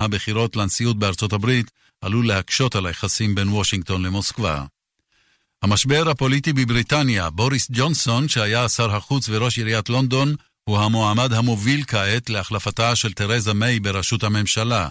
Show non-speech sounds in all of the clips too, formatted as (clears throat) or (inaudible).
הבחירות לנשיאות בארצות הברית עלול להקשות על היחסים בין וושינגטון למוסקבה. המשבר הפוליטי בבריטניה, בוריס ג'ונסון, שהיה שר החוץ וראש עיריית לונדון, הוא המועמד המוביל כעת להחלפתה של תרזה מיי בראשות הממשלה.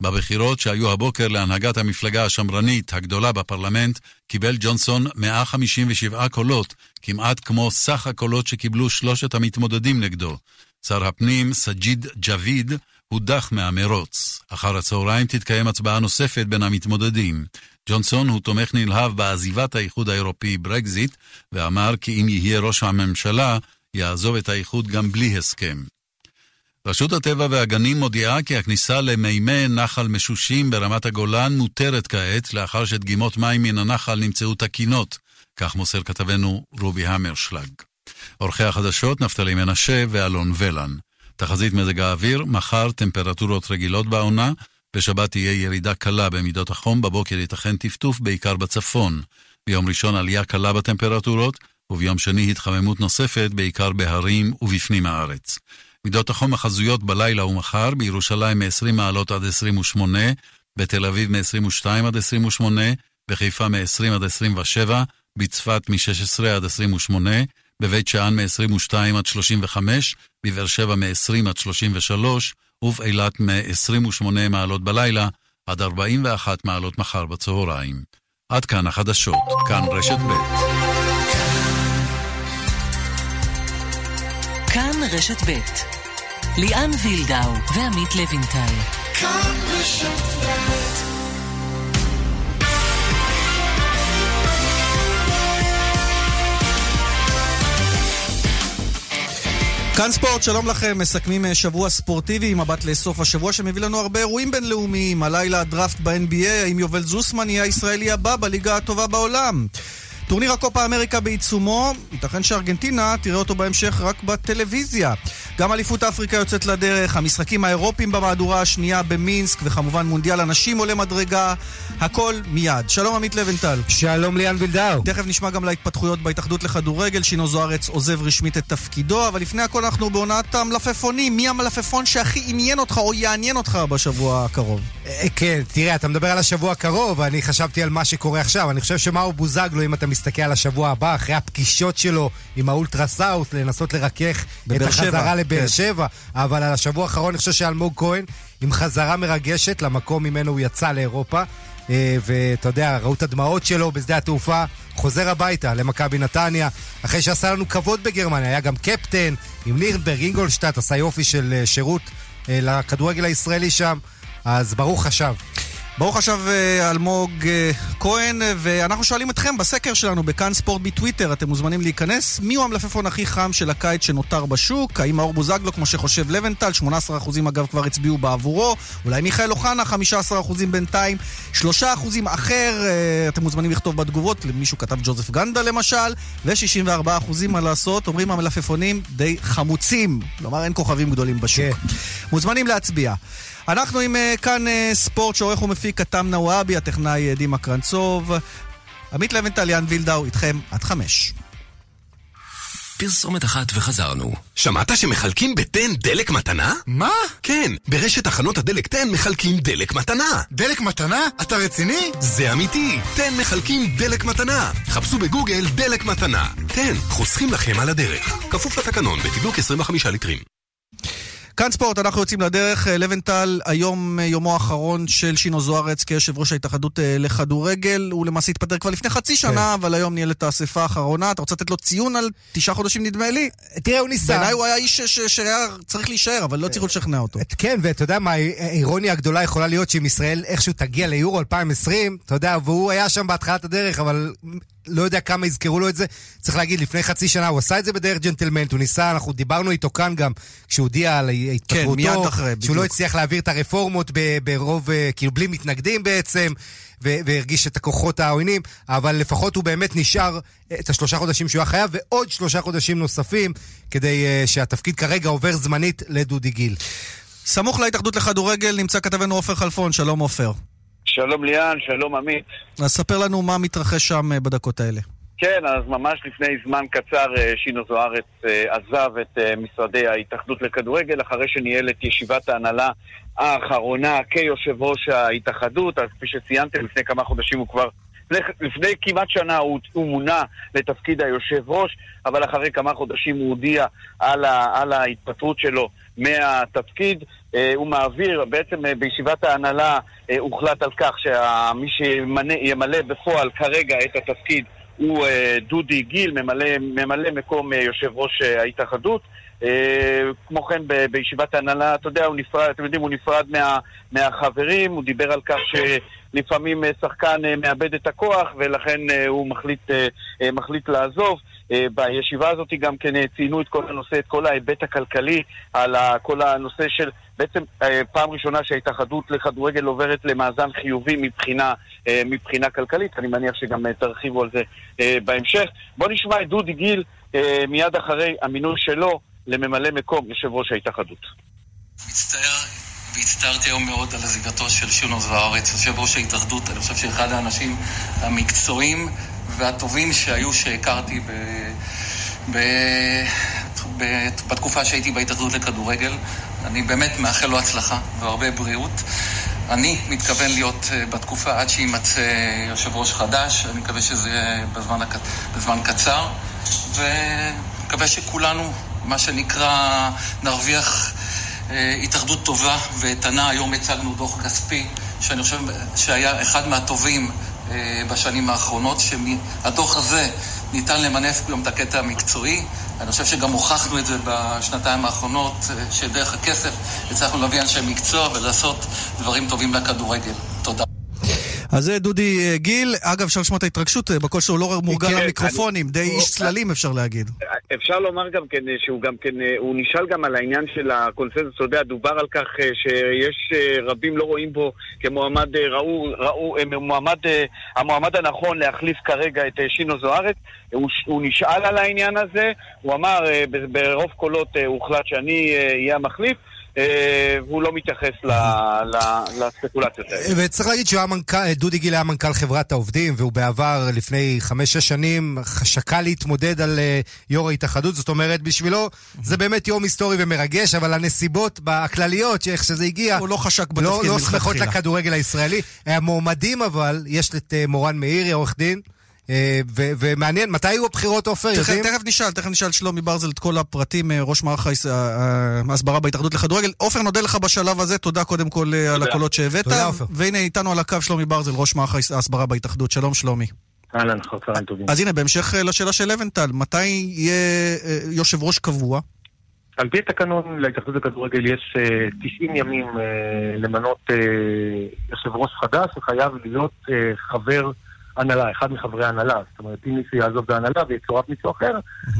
בבחירות שהיו הבוקר להנהגת המפלגה השמרנית הגדולה בפרלמנט, קיבל ג'ונסון 157 קולות, כמעט כמו סך הקולות שקיבלו שלושת המתמודדים נגדו. שר הפנים, סג'יד ג'אביד, הודח מהמרוץ. אחר הצהריים תתקיים הצבעה נוספת בין המתמודדים. ג'ונסון הוא תומך נלהב בעזיבת האיחוד האירופי ברקזיט, ואמר כי אם יהיה ראש הממשלה, יעזוב את האיחוד גם בלי הסכם. רשות הטבע והגנים מודיעה כי הכניסה למימי נחל משושים ברמת הגולן מותרת כעת, לאחר שדגימות מים מן הנחל נמצאו תקינות, כך מוסר כתבנו רובי המרשלג. עורכי החדשות נפתלי מנשה ואלון ולן. תחזית מזג האוויר, מחר טמפרטורות רגילות בעונה, בשבת תהיה ירידה קלה במידות החום, בבוקר ייתכן טפטוף בעיקר בצפון. ביום ראשון עלייה קלה בטמפרטורות, וביום שני התחממות נוספת, בעיקר בהרים ובפנים הארץ. מידות החום החזויות בלילה ומחר, בירושלים מ-20 מעלות עד 28, בתל אביב מ-22 עד 28, בחיפה מ-20 עד 27, בצפת מ-16 עד 28, בבית שאן מ-22 עד 35, בבאר שבע מ-20 עד 33, ובאילת מ-28 מעלות בלילה עד 41 מעלות מחר בצהריים. עד כאן החדשות, כאן רשת ב'. כאן רשת ב' ליאן וילדאו ועמית לוינטל. כאן ספורט, שלום לכם, מסכמים אה, שבוע ספורטיבי עם מבט לסוף השבוע שמביא לנו הרבה אירועים בינלאומיים. הלילה הדראפט ב-NBA, האם יובל זוסמן יהיה הישראלי הבא בליגה הטובה בעולם? טורניר הקופה אמריקה בעיצומו, ייתכן שארגנטינה תראה אותו בהמשך רק בטלוויזיה. גם אליפות אפריקה יוצאת לדרך, המשחקים האירופיים במהדורה השנייה במינסק, וכמובן מונדיאל הנשים עולה מדרגה, הכל מיד. שלום עמית לבנטל. שלום ליאן וילדאו. תכף נשמע גם להתפתחויות בהתאחדות לכדורגל, שינו זוארץ עוזב רשמית את תפקידו, אבל לפני הכל אנחנו בעונת המלפפונים. מי המלפפון שהכי עניין אותך או יעניין אותך בשבוע הקרוב? אה, כן, תראה, אתה מדבר על השבוע הקרוב, אני חשבתי על מה שקורה עכשיו. אני חושב שמאו בוזגלו, אם אתה מסתכל על השבוע הבא, אחרי הפגישות שלו עם האולטרסאוט, לנסות לרכך את החזרה לבאר כן. שבע, אבל על השבוע האחרון אני חושב שאלמוג כהן עם חזרה מרגשת למקום ממנו הוא יצא לאירופה. אה, ואתה יודע, ראו את הדמעות שלו בשדה התעופה, חוזר הביתה למכבי נתניה, אחרי שעשה לנו כבוד בגרמניה, היה גם קפטן עם נירנברג, אינגולשטאט, עשה יופי של אה, שירות אה, לכדורגל הישראלי שם, אז ברוך השב. ברוך עכשיו אה, אלמוג אה, כהן, ואנחנו שואלים אתכם בסקר שלנו בכאן ספורט בטוויטר, אתם מוזמנים להיכנס. מי הוא המלפפון הכי חם של הקיץ שנותר בשוק? האם מאור בוזגלו, כמו שחושב לבנטל, 18% אגב כבר הצביעו בעבורו, אולי מיכאל אוחנה, 15% בינתיים, 3% אחר, אה, אתם מוזמנים לכתוב בתגובות, למישהו כתב ג'וזף גנדה למשל, ו-64% מה לעשות, אומרים המלפפונים די חמוצים, כלומר אין כוכבים גדולים בשוק. כן. מוזמנים להצביע. אנחנו עם uh, כאן uh, ספורט שעורך ומפיק כתם נוואבי, הטכנאי uh, דימה קרנצוב. עמית לבנטל, יאן וילדאו, איתכם עד חמש. פרסומת אחת וחזרנו. שמעת שמחלקים בתן דלק מתנה? מה? כן, ברשת תחנות הדלק תן מחלקים דלק מתנה. דלק מתנה? אתה רציני? זה אמיתי, תן מחלקים דלק מתנה. חפשו בגוגל דלק מתנה. תן, חוסכים לכם על הדרך. כפוף לתקנון, בתדלוק 25 ליטרים. כאן ספורט, אנחנו יוצאים לדרך. אה, לבנטל, היום אה, יומו האחרון של שינו זוארץ כיושב ראש ההתאחדות אה, לכדורגל. הוא למעשה התפטר כבר לפני חצי שנה, כן. אבל היום ניהל את האספה האחרונה. אתה רוצה לתת לו ציון על תשעה חודשים נדמה לי? תראה, הוא ניסה. בעיניי הוא היה איש שהיה צריך להישאר, אבל לא הצליחו לשכנע אותו. כן, ואתה יודע מה, האירוניה הגדולה יכולה להיות שאם ישראל איכשהו תגיע ליורו 2020, אתה יודע, והוא היה שם בהתחלת הדרך, אבל לא יודע כמה יזכרו לו את זה. צריך להגיד, לפני חצי שנה הוא עשה את זה בדרך ג'נטלמנט, הוא ניסה, אנחנו דיברנו איתו כאן גם, כשהוא הודיע על התפטרותו. כן, מיד אחרי, בדיוק. שהוא לא הצליח להעביר את הרפורמות ברוב, אה, כאילו בלי מתנגדים בעצם, והרגיש את הכוחות העוינים, אבל לפחות הוא באמת נשאר אה, את השלושה חודשים שהוא היה חייב, ועוד שלושה חודשים נוספים, כדי uh, שהתפקיד כרגע עובר זמנית לדודי גיל. סמוך להתאחדות לכדורגל נמצא כתבנו עופר חלפון, שלום עופר. שלום ליאן, שלום עמית. אז ספר לנו מה מתרחש שם אה, בדקות האלה. כן, אז ממש לפני זמן קצר אה, שינו זוארץ אה, עזב את משרדי ההתאחדות לכדורגל אחרי שניהל את ישיבת ההנהלה האחרונה כיושב ראש ההתאחדות, אז כפי שציינתם, לפני כמה חודשים הוא כבר לפני, לפני כמעט שנה הוא, הוא מונה לתפקיד היושב ראש, אבל אחרי כמה חודשים הוא הודיע על, ה, על ההתפטרות שלו מהתפקיד. אה, הוא מעביר, בעצם אה, בישיבת ההנהלה אה, הוחלט על כך שמי שימלא בפועל כרגע את התפקיד הוא דודי גיל, ממלא, ממלא מקום יושב ראש ההתאחדות. כמו כן, בישיבת ההנהלה, אתה יודע, הוא נפרד, אתם יודעים, הוא נפרד מה, מהחברים, הוא דיבר על כך שלפעמים שחקן מאבד את הכוח ולכן הוא מחליט, מחליט לעזוב. בישיבה הזאת גם כן ציינו את כל הנושא, את כל ההיבט הכלכלי, על כל הנושא של בעצם פעם ראשונה שההתאחדות לכדורגל עוברת למאזן חיובי מבחינה, מבחינה כלכלית, אני מניח שגם תרחיבו על זה בהמשך. בואו נשמע את דודי גיל מיד אחרי המינוי שלו לממלא מקום יושב ראש ההתאחדות. מצטער והצטערתי היום מאוד על עזיבתו של שונו זוארץ, יושב ראש ההתאחדות, אני חושב שאחד האנשים המקצועיים והטובים שהיו שהכרתי ב... ב... ב... בתקופה שהייתי בהתאחדות לכדורגל. אני באמת מאחל לו הצלחה והרבה בריאות. אני מתכוון להיות אה, בתקופה עד שיימצא יושב ראש חדש, אני מקווה שזה יהיה בזמן, הק... בזמן קצר, ומקווה שכולנו מה שנקרא, נרוויח אה, התאחדות טובה ואיתנה. היום הצגנו דוח כספי, שאני חושב שהיה אחד מהטובים בשנים האחרונות, שהדוח הזה ניתן למנף גם את הקטע המקצועי. אני חושב שגם הוכחנו את זה בשנתיים האחרונות, אה, שדרך הכסף הצלחנו להביא אנשי מקצוע ולעשות דברים טובים לכדורגל. תודה. אז זה דודי אה, גיל. אגב, אפשר לשמוע את ההתרגשות אה, בקול שלו, לא מורגל כן, למיקרופונים, די איש צללים אפשר להגיד. אפשר לומר גם כן אה, שהוא גם כן, הוא נשאל גם על העניין של הקונסנזוס, אתה יודע, דובר על כך שיש רבים לא רואים בו כמועמד, ראו, ראו, מועמד, המועמד הנכון להחליף כרגע את שינו זוארץ. הוא, הוא נשאל על העניין הזה, הוא אמר, ברוב קולות הוחלט שאני אהיה המחליף. אה, והוא לא מתייחס לספקולציות האלה. וצריך להגיד שדודי גיל היה מנכ"ל חברת העובדים, והוא בעבר, לפני חמש-שש שנים, שקל להתמודד על אה, יו"ר ההתאחדות, זאת אומרת, בשבילו זה באמת יום היסטורי ומרגש, אבל הנסיבות הכלליות, איך שזה הגיע, הוא לא חשק בתפקיד מלכתחילה. לא, לא שמחות לכדורגל הישראלי. המועמדים אבל, יש את אה, מורן מאירי, עורך דין. אה, ומעניין, מתי היו הבחירות, עופר? יודעים? תכף נשאל, תכף נשאל שלומי ברזל את כל הפרטים, אה, ראש מערך אה, ההסברה בהתאחדות לכדורגל. עופר, נודה לך בשלב הזה, תודה קודם כל על הקולות שהבאת. תודה, עופר. והנה איתנו על הקו שלומי ברזל, ראש מערך ההסברה בהתאחדות. שלום, שלומי. אהלן, צהריים טובים. אז הנה, בהמשך לשאלה של לבנטל, מתי יהיה יושב ראש קבוע? על פי התקנון להתאחדות לכדורגל יש 90 ימים למנות יושב ראש חדש, וחייב להיות חבר הנהלה, אחד מחברי ההנהלה. זאת אומרת, אם מישהו יעזוב בהנהלה ויצורף מישהו אחר,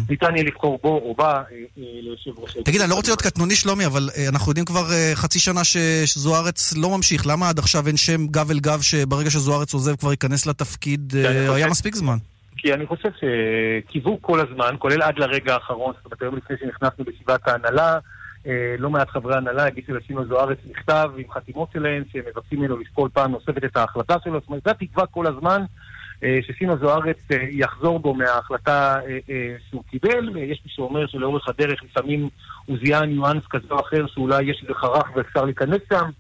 ניתן יהיה לבחור בו או בה אה, אה, ליושב ראש... תגיד, אני לא רוצה להיות קטנוני, שלומי, אבל אה, אנחנו יודעים כבר חצי שנה שזוארץ לא ממשיך. למה עד עכשיו אין שם גב אל גב שברגע שזוארץ עוזב כבר ייכנס לתפקיד? היה מספיק זמן. כי אני חושב שקיוו כל הזמן, כולל עד לרגע האחרון, זאת אומרת, היום לפני שנכנסנו בישיבת ההנהלה, לא מעט חברי הנהלה הגישו לשינו זוארץ מכתב עם חתימות שלהם, שמבקשים ממנו לשקול פעם נוספת את ההחלטה שלו. זאת אומרת, זו התקווה כל הזמן אה, שסינו זוארץ אה, יחזור בו מההחלטה אה, שהוא קיבל. יש מי שאומר שלאורך הדרך לפעמים הוא זיהה ניואנס כזה או אחר שאולי יש איזה חרך ואפשר להיכנס שם.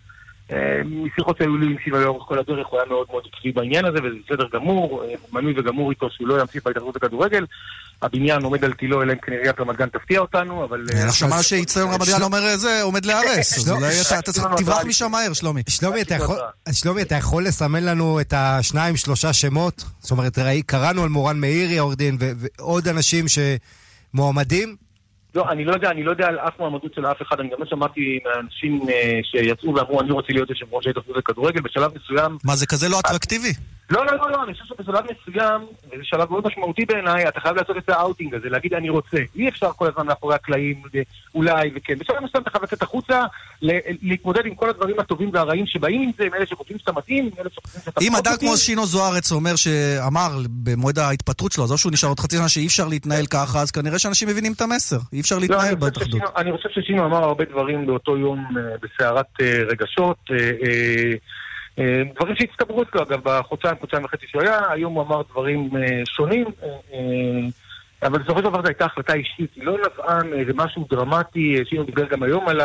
משיחות שהיו לי עם סינו לאורך כל הדרך, הוא היה מאוד מאוד עקבי בעניין הזה, וזה בסדר גמור, מנוי וגמור איתו שהוא לא ימשיך בהתאחדות הכדורגל. הבניין עומד על תילו, אלא אם כן עיריית רמת גן תפתיע אותנו, אבל... אנחנו שמענו שאיצטדיון רמת גן אומר זה, עומד להיהרס, (laughs) אז אולי אתה תברח משם מהר, שלומי. שלומי, אתה יכול לסמן לנו את השניים, שלושה שמות? זאת אומרת, קראנו על מורן מאירי, העורך דין, ועוד אנשים שמועמדים? לא, אני לא יודע, אני לא יודע על אף מועמדות של אף אחד, אני גם לא שמעתי מאנשים אה, שיצאו ואמרו, אני רוצה להיות יושב ראש ההתאחדות לכדורגל, בשלב מסוים... מה, זה כזה לא אטרקטיבי? לא, לא, לא, לא, אני חושב שבשלב מסוים, וזה שלב מאוד משמעותי בעיניי, אתה חייב לעשות את האאוטינג הזה, להגיד אני רוצה. אי אפשר כל הזמן מאחורי הקלעים, אולי וכן. בשלב מסוים אתה חייב לצאת החוצה, להתמודד עם כל הדברים הטובים והרעים שבאים עם זה, עם אלה שחושבים שאתה מתאים, עם אלה שחושבים שאתה אם אדם כמו שינו זוארץ אומר, שאמר במועד ההתפטרות שלו, עזוב שהוא נשאר עוד חצי שנה, שאי אפשר להתנהל ככה, אז כנראה שאנשים מבינים את המסר. אי אפשר לא, להתנהל בהתאחדות. אני חושב ששינו אמר הרבה דברים באותו יום אה, בסערת אה, רגשות. אה, דברים שהצטברו אצלו, אגב, בחודשיים, חודשיים וחצי שהוא היה, היום הוא אמר דברים שונים, אבל בסופו של דבר זו הייתה החלטה אישית, היא לא נבעה מאיזה משהו דרמטי, שינו דיבר גם היום על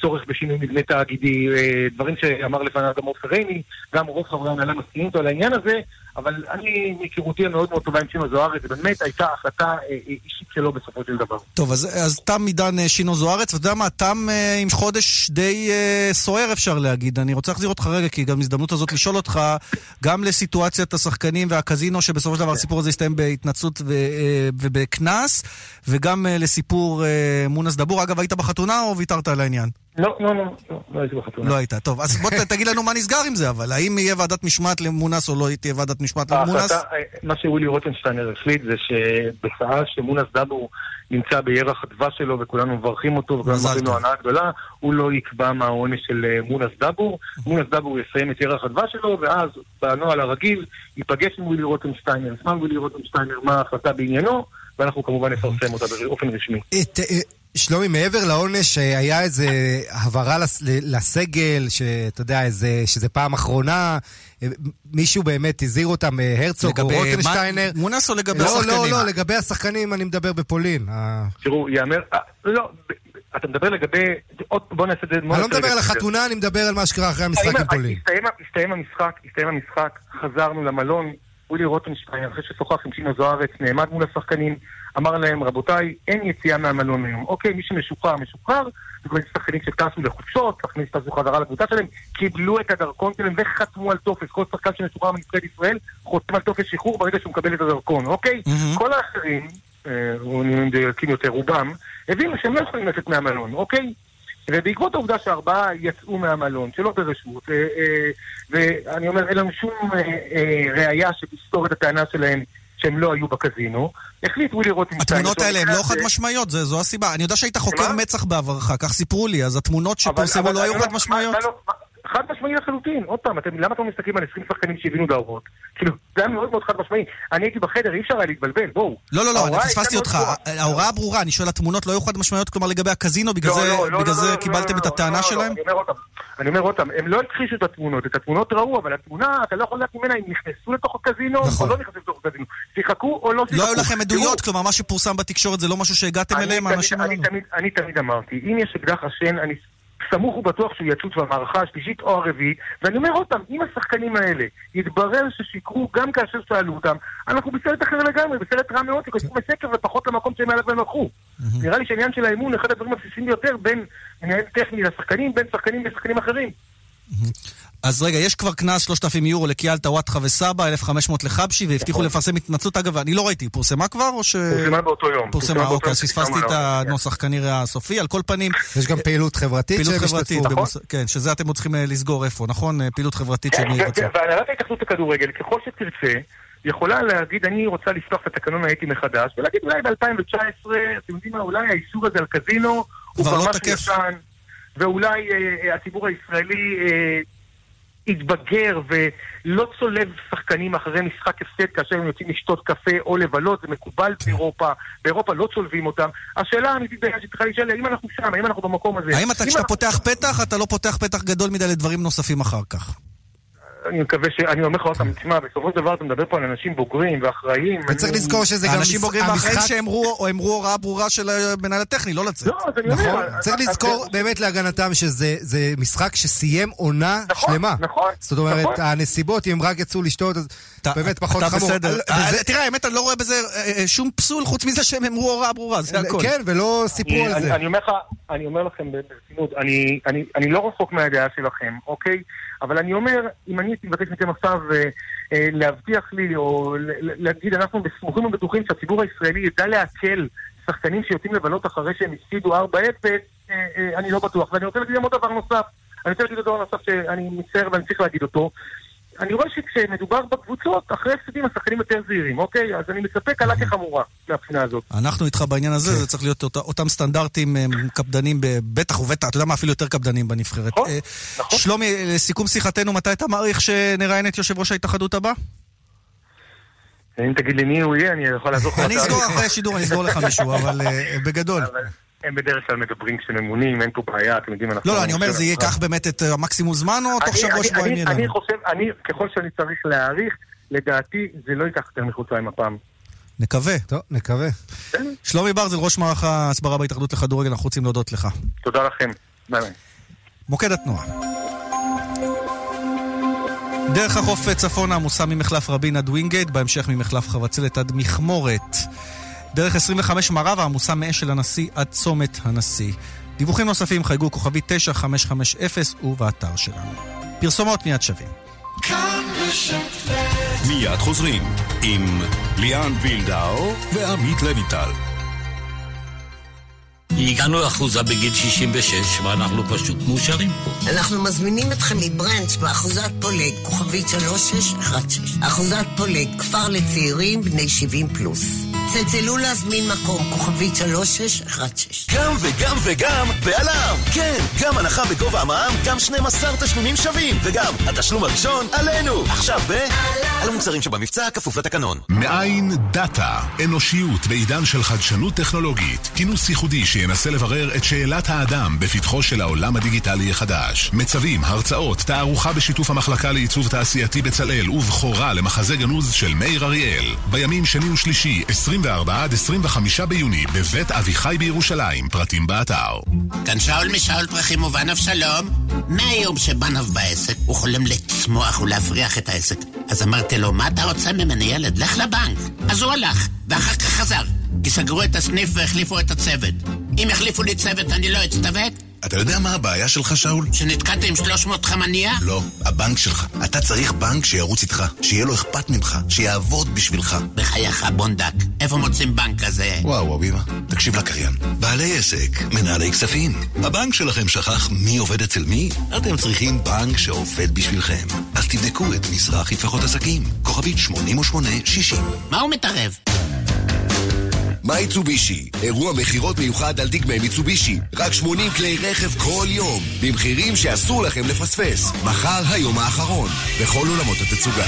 צורך בשינוי מבנה תאגידי, דברים שאמר לפניו גם עופר עיני, גם רוב חברי ההנהלה מסכימים אותו על העניין הזה, אבל אני, מהיכרותי המאוד מאוד טובה עם שינו זוארץ, באמת הייתה החלטה אישית שלו בסופו של דבר. טוב, אז, אז תם עידן שינו זוארץ, ואתה יודע מה, תם עם חודש די סוער אפשר להגיד. אני רוצה להחזיר אותך רגע, כי גם הזדמנות הזאת לשאול אותך, גם לסיטואציית השחקנים והקזינו, שבסופו של דבר הסיפור הזה הסתיים בהתנצלות ובקנס, וגם לסיפור מונס דבור. אגב, היית בחתונה או ויתרת על העניין? לא, לא, לא, לא, לא הייתי בחתונה. לא היית, טוב. אז בוא תגיד לנו מה נסגר עם זה, אבל האם יהיה ועדת משמעת למונס או לא תהיה ועדת משמעת למונס? מה שווילי רוטנשטיינר החליט זה שבשעה שמונס דאבו נמצא בירח הדבש שלו וכולנו מברכים אותו וכולנו מברכים לו הנאה גדולה, הוא לא יקבע מה העונש של מונס דאבור. (laughs) מונס דאבור יסיים את ירח הדבש שלו, ואז בנוהל הרגיל ייפגש עם ווילי רוטנשטיינר, ישמע ווילי רוטנשטיינר מה ההחלטה בעניינו, ואנחנו כמובן נפרסם אותה (laughs) באופן רשמי. שלומי, מעבר לעונש, היה איזה הבהרה לסגל, שאתה יודע, איזה, שזה פעם אחרונה, מישהו באמת הזהיר אותם, הרצוג או רוטנשטיינר. מונס או לגבי לא, השחקנים? לא, לא, לגבי השחקנים אני מדבר בפולין. תראו, יאמר, לא, אתה מדבר לגבי, בוא נעשה את זה... אני לא מדבר על החתונה, אני מדבר על מה שקרה אחרי המשחק עם פולין. הסתיים המשחק, הסתיים המשחק, חזרנו למלון, ווילי רוטנשטיין, אחרי ששוחח עם שינו זוארץ, נעמד מול השחקנים, אמר להם, רבותיי, אין יציאה מהמלון היום. אוקיי, מי שמשוחרר, משוחרר. זה כבר שחקנים שטסו לחופשות, שחקנים שטסו חזרה לקבוצה שלהם, קיבלו את הדרכון שלהם וחתמו על טופס. כל שחקן שמשוחרר מנבחרת ישראל חותם על טופס שחרור ברגע שהוא מקבל את הדרכון, אוקיי? Mm-hmm. כל האחרים, אני מדייקים יותר, רובם, הבינו שהם לא יכולים לצאת מהמלון, אוקיי? ובעקבות העובדה שארבעה יצאו מהמלון, שלא ברשות, ואני אומר, אין לנו שום ראייה שתסתור את הטענה שלהם שהם לא היו בקזינו, החליט ווילי רוטנשטיין... התמונות האלה הן לא חד משמעיות, זו הסיבה. אני יודע שהיית חוקר מצח בעברך, כך סיפרו לי, אז התמונות שפורסמו לא היו חד משמעיות? חד משמעי לחלוטין. עוד פעם, אתם, למה אתם מסתכלים על 20 שחקנים שהבינו דאורות? כאילו, זה היה מאוד מאוד חד משמעי. אני הייתי בחדר, אי אפשר היה להתבלבל, בואו. לא, לא, לא, אני פספסתי אותך. ההוראה ברורה, אני שואל, התמונות לא היו חד משמעיות, כלומר לגבי הקזינו, בגלל זה קיבלתם את הטענה שלהם? אני אומר עוד פעם, הם לא הכחישו את התמונות, את התמונות ראו, אבל התמונה, אתה לא יכול לדעת ממנה אם נכנסו לתוך הקזינו, או לא נכנסו לתוך הקזינו. שיחקו או לא שיחקו. לא היו לכם עדויות, כלומר, מה שפורסם בתקשורת זה לא משהו שהגעתם אליהם, האנשים הללו? אני תמיד אמרתי, אם יש אקדח עשן, אני סמוך ובטוח שהוא יצוץ במערכה השלישית או הרביעית, ואני אומר עוד פעם, אם השחקנים האלה יתברר ששיקרו גם כאשר שאלו אותם, אנחנו בסרט אחר לגמרי, בסרט רע מאוד, שכתבו בסקר ופחות למקום שהם עליו הם הלכו. נראה לי שהעניין של האמון, אחד הדברים הבסיסיים ביותר בין מנהל טכני לשחקנים, בין שחקנים לשחקנים אחרים. אז רגע, יש כבר קנס 3,000 יורו לקיאל טוואטחה וסבא, 1,500 לחבשי, והבטיחו לפרסם התנצלות. אגב, אני לא ראיתי, פורסמה כבר או ש... פורסמה באותו יום. פורסמה, אוקיי, אז פספסתי את הנוסח כנראה הסופי. על כל פנים... יש גם פעילות חברתית פעילות חברתית, כן, שזה אתם עוד צריכים לסגור איפה, נכון? פעילות חברתית שהם ירצו. והנהלת ההתאחדות הכדורגל, ככל שתרצה, יכולה להגיד, אני רוצה לפתוח את התקנון האתי מחדש, ולהגיד אולי ב-2019, אתם יודעים מה, אולי האיסור הזה על קזינו הוא כבר משהו ישן, ואולי הציבור הישראלי יתבגר ולא צולב שחקנים אחרי משחק הפסד כאשר הם יוצאים לשתות קפה או לבלות, זה מקובל באירופה, באירופה לא צולבים אותם. השאלה האמיתית בעיה שצריכה לשאול, האם אנחנו שם, האם אנחנו במקום הזה? האם אתה, כשאתה פותח פתח, אתה לא פותח פתח גדול מדי לדברים נוספים אחר כך? אני מקווה ש... אני אומר לך עוד פעם, תשמע, בסופו של דבר אתה מדבר פה על אנשים בוגרים ואחראיים. וצריך לזכור שזה גם... אנשים בוגרים ואחראים שאמרו הוראה ברורה של המנהל הטכני, לא לצאת. לא, אז אני אומר... נכון, צריך לזכור באמת להגנתם שזה משחק שסיים עונה שלמה. נכון, זאת אומרת, הנסיבות, אם רק יצאו לשתות, אז באמת פחות חמור. אתה בסדר. תראה, האמת, אני לא רואה בזה שום פסול חוץ מזה שהם אמרו הוראה ברורה, זה הכל. כן, ולא סיפרו על זה. אני אומר לכם ברצינות, אני לא רחוק מהדעה שלכם, אוקיי? אבל אני אומר, אם אני הייתי מבקש מכם עכשיו אה, אה, להבטיח לי, או להגיד, אנחנו סמוכים ובטוחים שהציבור הישראלי ידע לעכל שחקנים שיוצאים לבלות אחרי שהם הפסידו 4-0, אה, אני לא בטוח. ואני רוצה להגיד גם עוד דבר נוסף. אני רוצה להגיד עוד דבר נוסף שאני מצטער ואני צריך להגיד אותו. אני רואה שכשמדובר בקבוצות, אחרי הפסדים השחקנים יותר זהירים, אוקיי? אז אני מצפה קלה כחמורה מהבחינה הזאת. אנחנו איתך בעניין הזה, זה צריך להיות אותם סטנדרטים קפדנים, בטח ובטח, אתה יודע מה, אפילו יותר קפדנים בנבחרת. נכון, נכון. שלומי, לסיכום שיחתנו, מתי אתה מעריך שנראיין את יושב ראש ההתאחדות הבא? אם תגיד לי מי הוא יהיה, אני יכול לעזור לך. אני אסגור אחרי השידור, אני אסגור לך מישהו, אבל בגדול. הם בדרך כלל מדברים כשממונים, אין פה בעיה, אתם יודעים, אנחנו... לא, לא, אני אומר, זה ייקח באמת את המקסימום זמן, או תוך שבוע שבועיים יהיה לנו? אני חושב, אני, ככל שאני צריך להעריך, לדעתי, זה לא ייקח יותר מחודשיים הפעם. נקווה. טוב, נקווה. שלומי ברזל, ראש מערך ההסברה בהתאחדות לכדורגל, אנחנו רוצים להודות לך. תודה לכם. ביי ביי. מוקד התנועה. דרך החוף צפונה עמוסה ממחלף רבין עד ווינגייט, בהמשך ממחלף חבצלת עד מכמורת. דרך 25 מערבה עמוסה מאשל הנשיא עד צומת הנשיא. דיווחים נוספים חייגו כוכבי 9550 ובאתר שלנו. פרסומות מיד שווים. מיד חוזרים עם ליאן וילדאו ועמית לויטל. הגענו לאחוזה בגיל 66, ואנחנו פשוט מאושרים פה. אנחנו מזמינים אתכם מברנץ' באחוזת פולג, כוכבית 3616. אחוזת פולג, כפר לצעירים בני 70 פלוס. צלצלו להזמין מקום, כוכבית 3616. גם וגם וגם בעלם! כן, גם הנחה בגובה המע"מ, גם 12 תשלומים שווים, וגם התשלום הראשון עלינו! עכשיו ב... על המוצרים שבמבצע, כפוף לתקנון. מאין דאטה, אנושיות בעידן של חדשנות טכנולוגית. כינוס ייחודי שינסה לברר את שאלת האדם בפתחו של העולם הדיגיטלי החדש. מצבים, הרצאות, תערוכה בשיתוף המחלקה לעיצוב תעשייתי בצלאל ובכורה למחזה גנוז של מאיר אריאל. בימים שני ושלישי, 24 עד 25 ביוני, בבית אביחי בירושלים. פרטים באתר. כאן שאול משאול פרחים ובן אבשלום. מהיום שבנב בעסק, הוא חולם לצמוח ולהפריח את העסק. אז אמרתי לו, מה אתה רוצה ממני ילד? לך לבנק. אז הוא הלך, ואחר כך חזר. כי סגרו את הסניף והחליפו את הצוות. אם יחליפו לי צוות אני לא אצטוות? אתה יודע מה הבעיה שלך, שאול? שנתקעת עם 300 חמניה? לא, הבנק שלך. אתה צריך בנק שירוץ איתך, שיהיה לו אכפת ממך, שיעבוד בשבילך. בחייך, בונדק, איפה מוצאים בנק כזה? וואו, אביבה, תקשיב לקריין. בעלי עסק, מנהלי כספים. הבנק שלכם שכח מי עובד אצל מי? אתם צריכים בנק שעובד בשבילכם. אז תבדקו את מזרחי טפחות עסקים, כוכבית 8860. מה הוא מתערב? מיצובישי, אירוע מכירות מיוחד על דגמי מיצובישי. רק 80 כלי רכב כל יום, במחירים שאסור לכם לפספס. מחר היום האחרון, בכל אולמות התצוגה.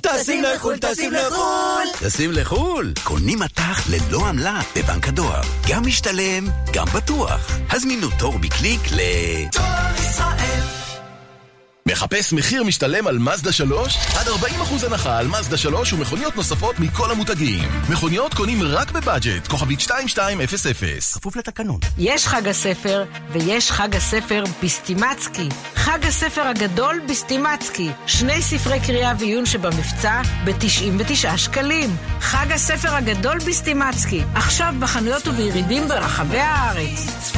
טסים לחו"ל, טסים לחו"ל! טסים לחו"ל? קונים מטח ללא עמלה בבנק הדואר. גם משתלם, גם בטוח. הזמינו תור בקליק ל... תור ישראל מחפש מחיר משתלם על מזדה 3? עד 40% הנחה על מזדה 3 ומכוניות נוספות מכל המותגים. מכוניות קונים רק בבאג'ט, כוכבית 2200. כפוף לתקנון. יש חג הספר, ויש חג הספר בסטימצקי. חג הספר הגדול בסטימצקי. שני ספרי קריאה ועיון שבמבצע ב-99 שקלים. חג הספר הגדול בסטימצקי. עכשיו בחנויות ובירידים ברחבי הארץ.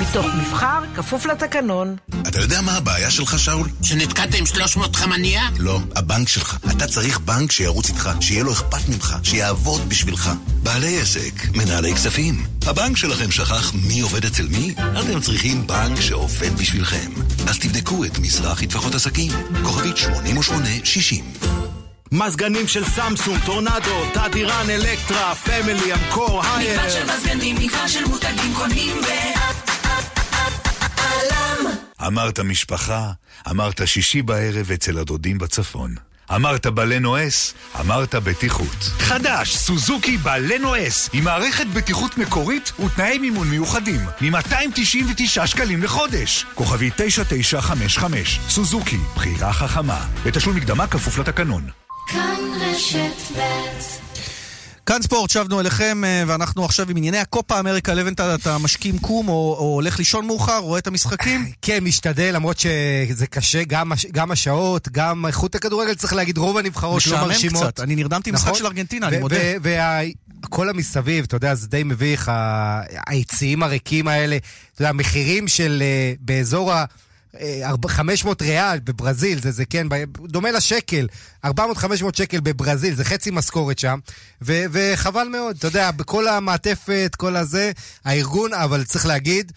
מתוך מבחר, כפוף לתקנון. אתה יודע מה הבעיה שלך, שאול? שנתקעת עם 300 חמניה? לא, הבנק שלך. אתה צריך בנק שירוץ איתך, שיהיה לו אכפת ממך, שיעבוד בשבילך. בעלי עסק, מנהלי כספים. הבנק שלכם שכח מי עובד אצל מי? אתם צריכים בנק שעובד בשבילכם. אז תבדקו את מזרחי טפחות עסקים, כוכבית 8860. מזגנים של סמסונג, טורנדו, תדירן, אלקטרה, פמילי, אמקור, הייר. מגוון של מזגנים, מגוון של מותגים קונים ב... אמרת משפחה, אמרת שישי בערב אצל הדודים בצפון. אמרת בלנו אס, אמרת בטיחות. חדש, סוזוקי בלנו אס, עם מערכת בטיחות מקורית ותנאי מימון מיוחדים, מ-299 שקלים לחודש. כוכבי 9955, סוזוקי, בחירה חכמה. בתשלום מקדמה כפוף לתקנון. כאן רשת ב' כאן ספורט, שבנו אליכם, אה, ואנחנו עכשיו עם ענייני הקופה אמריקה. לבנטל, אתה משכים קום או, או הולך לישון מאוחר, רואה את המשחקים? כן, משתדל, למרות שזה קשה, גם, גם השעות, גם איכות הכדורגל, צריך להגיד, רוב הנבחרות לא מרשימות. משעמם קצת, אני נרדמתי נכון? משחק של ארגנטינה, אני מודה. וכל המסביב, אתה יודע, זה די מביך, היציעים הריקים האלה, אתה יודע, המחירים של אה, באזור ה... 500 ריאל בברזיל, זה, זה כן, דומה לשקל, 400-500 שקל בברזיל, זה חצי משכורת שם, ו, וחבל מאוד, אתה יודע, בכל המעטפת, כל הזה, הארגון, אבל צריך להגיד,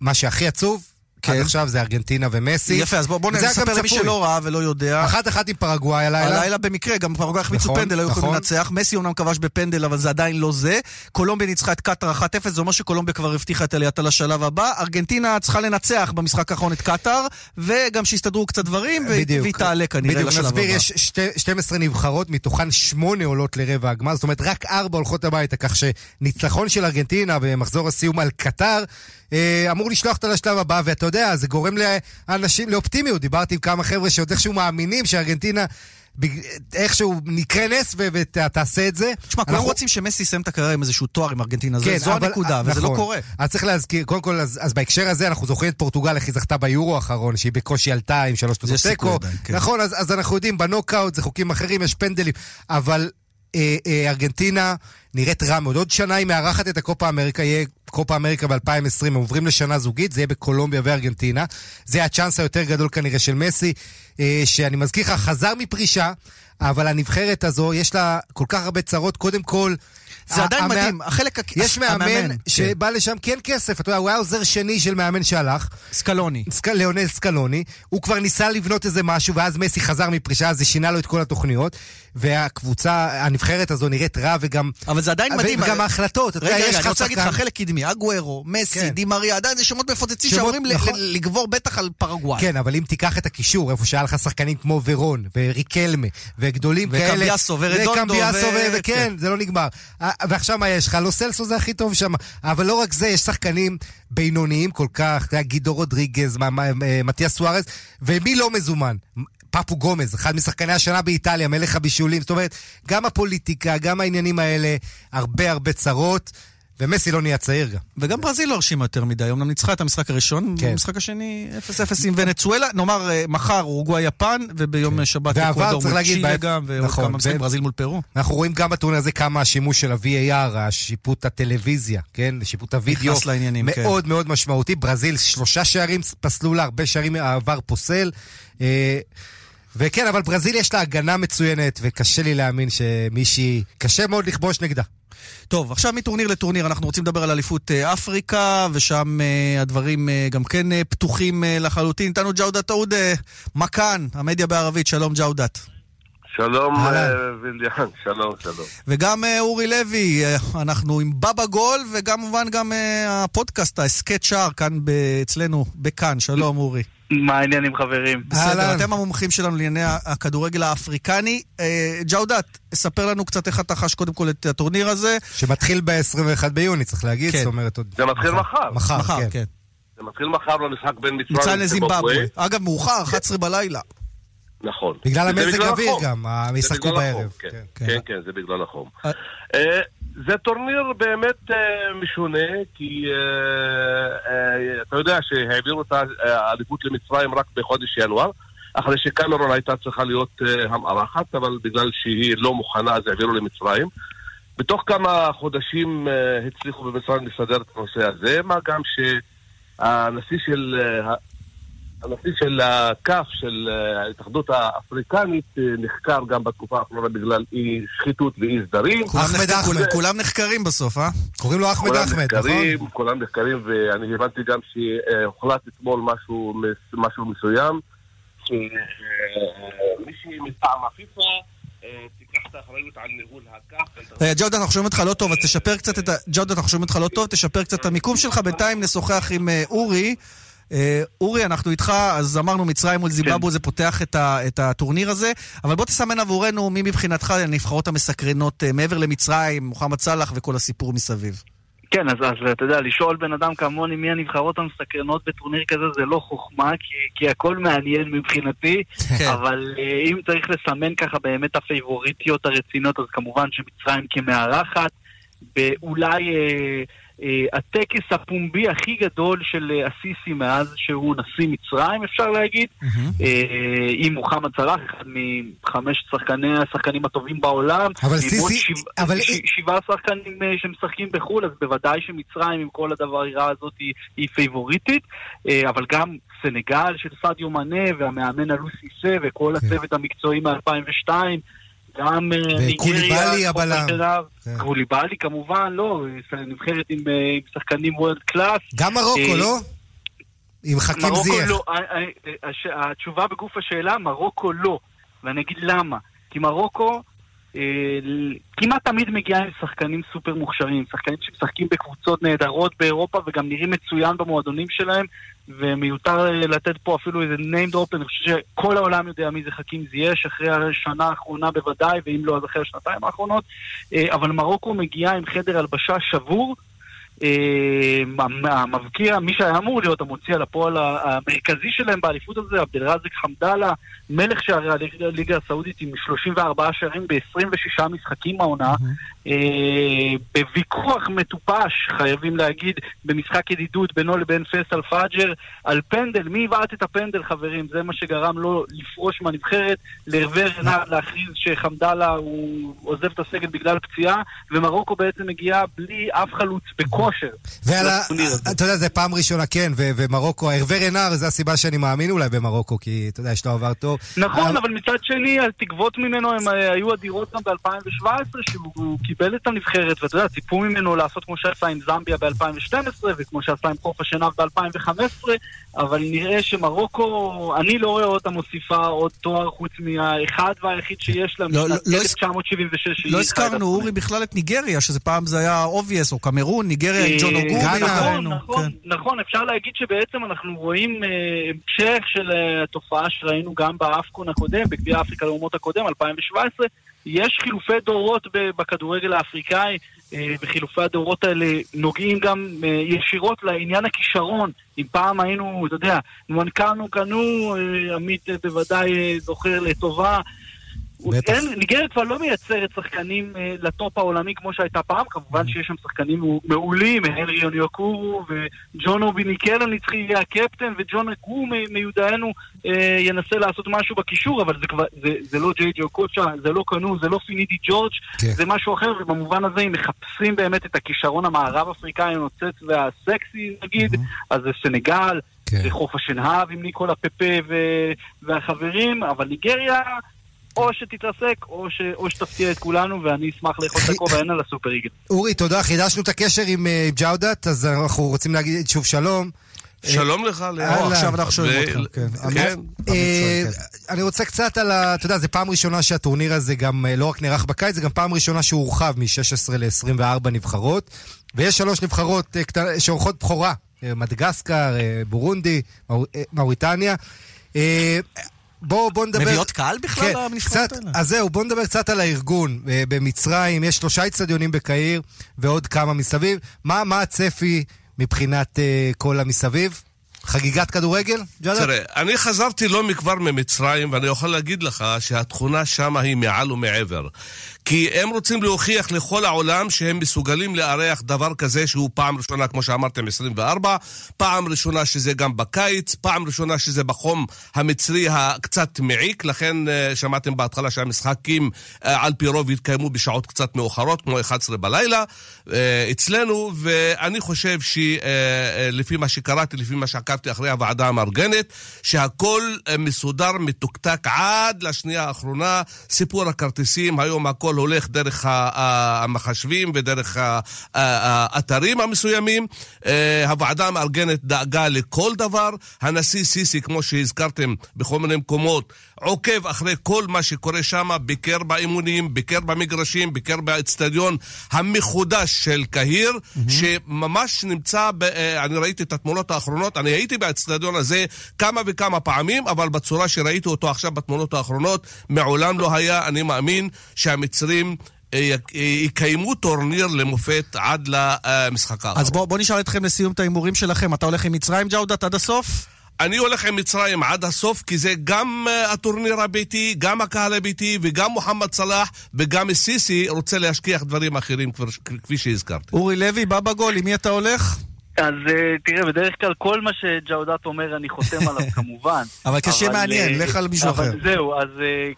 מה שהכי עצוב, כן. עד עכשיו זה ארגנטינה ומסי. יפה, אז בואו בוא נספר למי שלא ראה ולא יודע. אחת אחת עם פרגוואי הלילה. הלילה במקרה, גם פרגוואי החמיצו נכון, פנדל, היו יכולים נכון. לנצח. מסי אומנם כבש בפנדל, אבל זה עדיין לא זה. קולומביה ניצחה את קטאר 1-0, זה אומר שקולומביה כבר הבטיחה את עלייתה לשלב הבא. ארגנטינה צריכה לנצח במשחק האחרון את קטאר, וגם שיסתדרו קצת דברים, והיא תעלה כנראה לשלב הבא. בדיוק, נסביר, יש 12 נבחרות, מתוכן 8 עולות לרבע הגמר, זאת אומרת רק 4 הולכות הביתה, כך שניצחון של ארגנטינה במחזור הסיום על קטאר אמור לשלוח אותה לשלב הבא, ואתה יודע, זה גורם לאנשים, לאופטימיות. דיברתי עם כמה חבר'ה שעוד איכשהו מאמינים שארגנטינה איכשהו נקרה נס ותעשה את זה. תשמע, כולם רוצים שמסי יסיים את הקריירה עם איזשהו תואר עם ארגנטינה, כן, זו הנקודה, וזה לא נכון. קורה. אז צריך להזכיר, קודם כל, אז, אז בהקשר הזה אנחנו זוכרים את פורטוגל, איך היא זכתה ביורו האחרון, שהיא בקושי עלתה עם שלוש תוצאות תיקו. כן. נכון, אז, אז אנחנו יודעים, בנוקאוט זה חוקים אחרים, יש פנדלים, אבל אה, אה, ארגנטינה נראית רע מאוד. עוד שנה היא מארחת את הקופה אמריקה, יהיה קופה אמריקה ב-2020, הם עוברים לשנה זוגית, זה יהיה בקולומביה וארגנטינה. זה הצ'אנס היותר גדול כנראה של מסי, אה, שאני מזכיר לך, חזר מפרישה, אבל הנבחרת הזו, יש לה כל כך הרבה צרות. קודם כל... זה עדיין המא- מדהים, החלק... יש מאמן המאמן, שבא לשם כן כסף, אתה יודע, הוא היה עוזר שני של מאמן שהלך. סקלוני. סק... ליאונל סקלוני. הוא כבר ניסה לבנות איזה משהו, ואז מסי חזר מפרישה, אז זה שינה לו את כל התוכניות. והקבוצה, הנבחרת הזו נראית רע, וגם... אבל זה עדיין מדהים. וגם ההחלטות, רגע, רגע, אני רוצה להגיד לך, חלק קדמי, אגוארו, מסי, כן. דימריה, עדיין זה שמות מפוצצים שאמורים נכון. לגבור בטח על פרגוואי. כן, אבל אם תיקח את הקישור, איפה שהיה לך שחקנים כמו ורון, וריקלמה, וגדולים כאלה... וקמביאסו, ורדונדו, וקמביאסו, וכן, זה לא נגמר. אה, ועכשיו מה יש לך? לא סלסו זה הכי טוב שם. אבל לא רק זה, יש שחקנים בינוניים כל כך, גידו רודריגז, אה, מתיאס סוארז, ומי לא מזומן? פפו גומז, אחד משחקני השנה באיטליה, מלך הבישולים. זאת אומרת, גם הפוליטיקה, גם העניינים האלה, הרבה הרבה צרות, ומסי לא נהיה צעיר גם. וגם ברזיל לא הרשימה יותר מדי, אמנם ניצחה את המשחק הראשון, כן. במשחק השני 0-0 עם ונצואלה, נאמר אה, מחר אורוגוואי יפן, וביום שבת ועבר, אקוודור כן. מול צ'ילה גם, ועוד נכון, כמה משחקים, ו- ברזיל מול פרו. אנחנו רואים גם בטורניר הזה כמה השימוש של ה-VAR, השיפוט הטלוויזיה, כן? שיפוט הוידאו. נכנס לעניינים, כן. מאוד מאוד משמעותי. ברזיל, שלושה שערים פסלו לה, הרבה שערים העבר פוסל. אה, וכן, אבל ברזיל יש לה הגנה מצוינת, וקשה לי להאמין שמישהי... קשה מאוד לכבוש נגדה. טוב, עכשיו מטורניר לטורניר, אנחנו רוצים לדבר על אליפות אה, אפריקה, ושם אה, הדברים אה, גם כן פתוחים לחלוטין. איתנו ג'אודת עודה, מכאן, המדיה בערבית, שלום ג'אודת. שלום ויליאן, שלום, שלום. וגם אורי לוי, אנחנו עם בבא גול, וכמובן גם אה, הפודקאסט, ההסכת שער, כאן אצלנו, בכאן. שלום אורי. מה העניינים חברים? בסדר, אתם המומחים שלנו לענייני הכדורגל האפריקני. אה, ג'אודת, ספר לנו קצת איך אתה חש קודם כל את הטורניר הזה. שמתחיל ב-21 ביוני, צריך להגיד, כן. זאת אומרת עוד... זה מתחיל מחר. מחר, מחר, כן. כן. זה מתחיל מחר במשחק בין מצרים מצרים לזימבבwe. אגב, מאוחר, 11 בלילה. נכון. בגלל המזג החום. גם, הם ישחקו בערב. כן, כן, כן, זה בגלל החום. זה טורניר באמת אה, משונה, כי אה, אה, אתה יודע שהעבירו את האליפות למצרים רק בחודש ינואר, אחרי שקמרון הייתה צריכה להיות אה, המארחת, אבל בגלל שהיא לא מוכנה אז העבירו למצרים. בתוך כמה חודשים אה, הצליחו במצרים לסדר את הנושא הזה, מה גם שהנשיא של... אה, הנשיא של הכף, של אה, ההתאחדות האפריקנית, אה, נחקר גם בתקופה האחרונה בגלל אי שחיתות ואי סדרים. כולם נחק- כולם- נחקרים בסוף, אה? קוראים לו אחמד כולם אחמד, נחקרים, נכון? כולם נחקרים, ואני הבנתי גם שהוחלט אתמול משהו, מס- משהו מסוים, שמישהי מטעם הפיפ"א אה, תיקח את האחריות על ניהול הכף. אה, ג'אודת, אנחנו שומעים אותך לא טוב, אז תשפר קצת את ה... ג'אודת, אנחנו שומעים אותך לא טוב, תשפר קצת את המיקום שלך. בינתיים נשוחח עם אה, אורי. אה, אורי, אנחנו איתך, אז אמרנו מצרים מול זימבבו, זה פותח את, ה, את הטורניר הזה, אבל בוא תסמן עבורנו מי מבחינתך הנבחרות המסקרנות אה, מעבר למצרים, מוחמד סאלח וכל הסיפור מסביב. כן, אז, אז אתה יודע, לשאול בן אדם כמוני מי הנבחרות המסקרנות בטורניר כזה זה לא חוכמה, כי, כי הכל מעניין מבחינתי, אבל אה, אם צריך לסמן ככה באמת הפייבוריטיות הרציניות, אז כמובן שמצרים כמארחת, באולי אה, אה, הטקס הפומבי הכי גדול של אה, הסיסי מאז שהוא נשיא מצרים, אפשר להגיד, אה, עם מוחמד סלאח, אחד מחמש שחקני השחקנים הטובים בעולם. אבל סיסי- שבע- אבל- ש- שבעה שחקנים אה, שמשחקים בחו"ל, אז בוודאי שמצרים עם כל הדברירה הזאת היא, היא פייבוריטית, אה, אבל גם סנגל של סאדיו מנה והמאמן אליו סיסה וכל כן. הצוות המקצועי מ-2002. גם אה, ניגריה. כן. קוליבאלי כמובן, לא, נבחרת עם, אה, שחקנים world class. גם מרוקו, אה, לא? עם חכים זייח. לא, התשובה בגוף השאלה, מרוקו לא. ואני אגיד למה. כי מרוקו אה, כמעט תמיד מגיעה עם שחקנים סופר מוכשרים, שחקנים שמשחקים בקבוצות נהדרות באירופה וגם נראים מצוין במועדונים שלהם, ומיותר אה, לתת פה אפילו איזה name drop, אני חושב שכל העולם יודע מי זה חכים זייש, אחרי השנה האחרונה בוודאי, ואם לא אז אחרי השנתיים האחרונות, אה, אבל מרוקו מגיעה עם חדר הלבשה שבור, המבקיע, מי שהיה אמור להיות המוציא על הפועל המרכזי שלהם באליפות הזה, עבדלרזק חמדאללה, מלך שערי הליגה הסעודית עם 34 שערים ב-26 משחקים העונה, בוויכוח מטופש, חייבים להגיד, במשחק ידידות בינו לבין פייסל פאג'ר, על פנדל, מי יבעט את הפנדל חברים? זה מה שגרם לו לפרוש מהנבחרת, להרווה רנאר להכריז שחמדאללה הוא עוזב את הסגל בגלל פציעה, ומרוקו בעצם מגיעה בלי אף חלוץ בכושר. ואתה יודע, זה פעם ראשונה, כן, ומרוקו, הרווה רנר, זו הסיבה שאני מאמין אולי במרוקו, כי אתה יודע, יש לו עבר טוב. נכון, אבל מצד שני, התקוות ממנו הם היו אדירות גם ב-2017, שהוא קיבל את הנבחרת, ואתה יודע, ציפו ממנו לעשות כמו שעשה עם זמביה ב-2012, וכמו שעשה עם חוף השנהב ב-2015, אבל נראה שמרוקו, אני לא רואה אותה מוסיפה עוד תואר חוץ מהאחד והיחיד שיש לה, משנת 1976. לא הזכרנו, אורי, בכלל את ניגריה, שזה פעם זה היה obvious, או קמרון, ניגריה עם ג'ון אוגו. נכון, נכון, נכון, אפשר להגיד שבעצם אנחנו רואים המשך של התופעה שראינו גם באפקון הקודם, בגביע אפריקה לאומות הקודם, 2017, יש חילופי דורות בכדורגל האפריקאי, וחילופי הדורות האלה נוגעים גם ישירות לעניין הכישרון. אם פעם היינו, אתה יודע, נוואנקוו קאנו, עמית בוודאי זוכר לטובה, אין, ניגריה כבר לא מייצרת שחקנים אה, לטופ העולמי כמו שהייתה פעם, כמובן שיש שם שחקנים מעולים, הנרי יוניוקורו וג'ון אובי ניקל הנצחי יהיה הקפטן, וג'ון אגו מיודענו אה, ינסה לעשות משהו בקישור, אבל זה, כבר, זה, זה לא ג'יי ג'ו קוצ'ה, זה לא קנו, זה לא פינידי ג'ורג', כן. זה משהו אחר, ובמובן הזה אם מחפשים באמת את הכישרון המערב אפריקאי הנוצץ והסקסי נגיד, mm-hmm. אז זה סנגל, כן. זה חוף השנהב עם ניקולה פפה ו- והחברים, אבל ניגריה... או שתתרסק, או, ש... או שתפתיע את כולנו, ואני אשמח לאכול את הכובע הן על הסופר איגל. אורי, תודה, חידשנו את הקשר עם uh, ג'אודת, אז אנחנו רוצים להגיד שוב שלום. שלום לך, לאור. עכשיו אנחנו שומעים אותך. כן. כן. אני רוצה קצת על ה... אתה יודע, זו פעם ראשונה שהטורניר הזה גם לא רק נערך בקיץ, זה גם פעם ראשונה שהוא הורחב מ-16 ל-24 נבחרות, ויש שלוש נבחרות שעורכות בכורה, מדגסקר, בורונדי, מאוריטניה. בואו בוא נדבר... מביאות קהל בכלל כן, למשחקות האלה? אז זהו, בואו נדבר קצת על הארגון. במצרים יש שלושה אצטדיונים בקהיר ועוד כמה מסביב. מה, מה הצפי מבחינת uh, כל המסביב? חגיגת כדורגל? ג'אדה? תראה, אני חזרתי לא מכבר ממצרים, ואני יכול להגיד לך שהתכונה שם היא מעל ומעבר. כי הם רוצים להוכיח לכל העולם שהם מסוגלים לארח דבר כזה שהוא פעם ראשונה, כמו שאמרתם, 24, פעם ראשונה שזה גם בקיץ, פעם ראשונה שזה בחום המצרי הקצת מעיק, לכן שמעתם בהתחלה שהמשחקים על פי רוב יתקיימו בשעות קצת מאוחרות, כמו 11 בלילה אצלנו, ואני חושב שלפי מה שקראתי, לפי מה שעקבתי אחרי הוועדה המארגנת, שהכל מסודר, מתוקתק עד לשנייה האחרונה, סיפור הכרטיסים, היום הכל הולך דרך המחשבים ודרך האתרים המסוימים. הוועדה המארגנת דאגה לכל דבר. הנשיא סיסי, כמו שהזכרתם בכל מיני מקומות, עוקב אחרי כל מה שקורה שם, ביקר באימונים, ביקר במגרשים, ביקר באצטדיון המחודש של קהיר, mm-hmm. שממש נמצא, ב, אני ראיתי את התמונות האחרונות, אני הייתי באצטדיון הזה כמה וכמה פעמים, אבל בצורה שראיתי אותו עכשיו בתמונות האחרונות, מעולם לא היה, אני מאמין שהמצרים... יקיימו טורניר למופת עד למשחק האחרון. אז בואו בוא נשאל אתכם לסיום את ההימורים שלכם. אתה הולך עם מצרים, ג'אודת, עד הסוף? אני הולך עם מצרים עד הסוף, כי זה גם uh, הטורניר הביתי, גם הקהל הביתי, וגם מוחמד סלאח, וגם סיסי רוצה להשכיח דברים אחרים, כפי שהזכרתי. אורי לוי, בא בגול, עם מי אתה הולך? אז תראה, בדרך כלל כל מה שג'אודת אומר אני חותם עליו (laughs) כמובן. אבל כשיהיה מעניין, לך על מישהו אחר. זהו, אז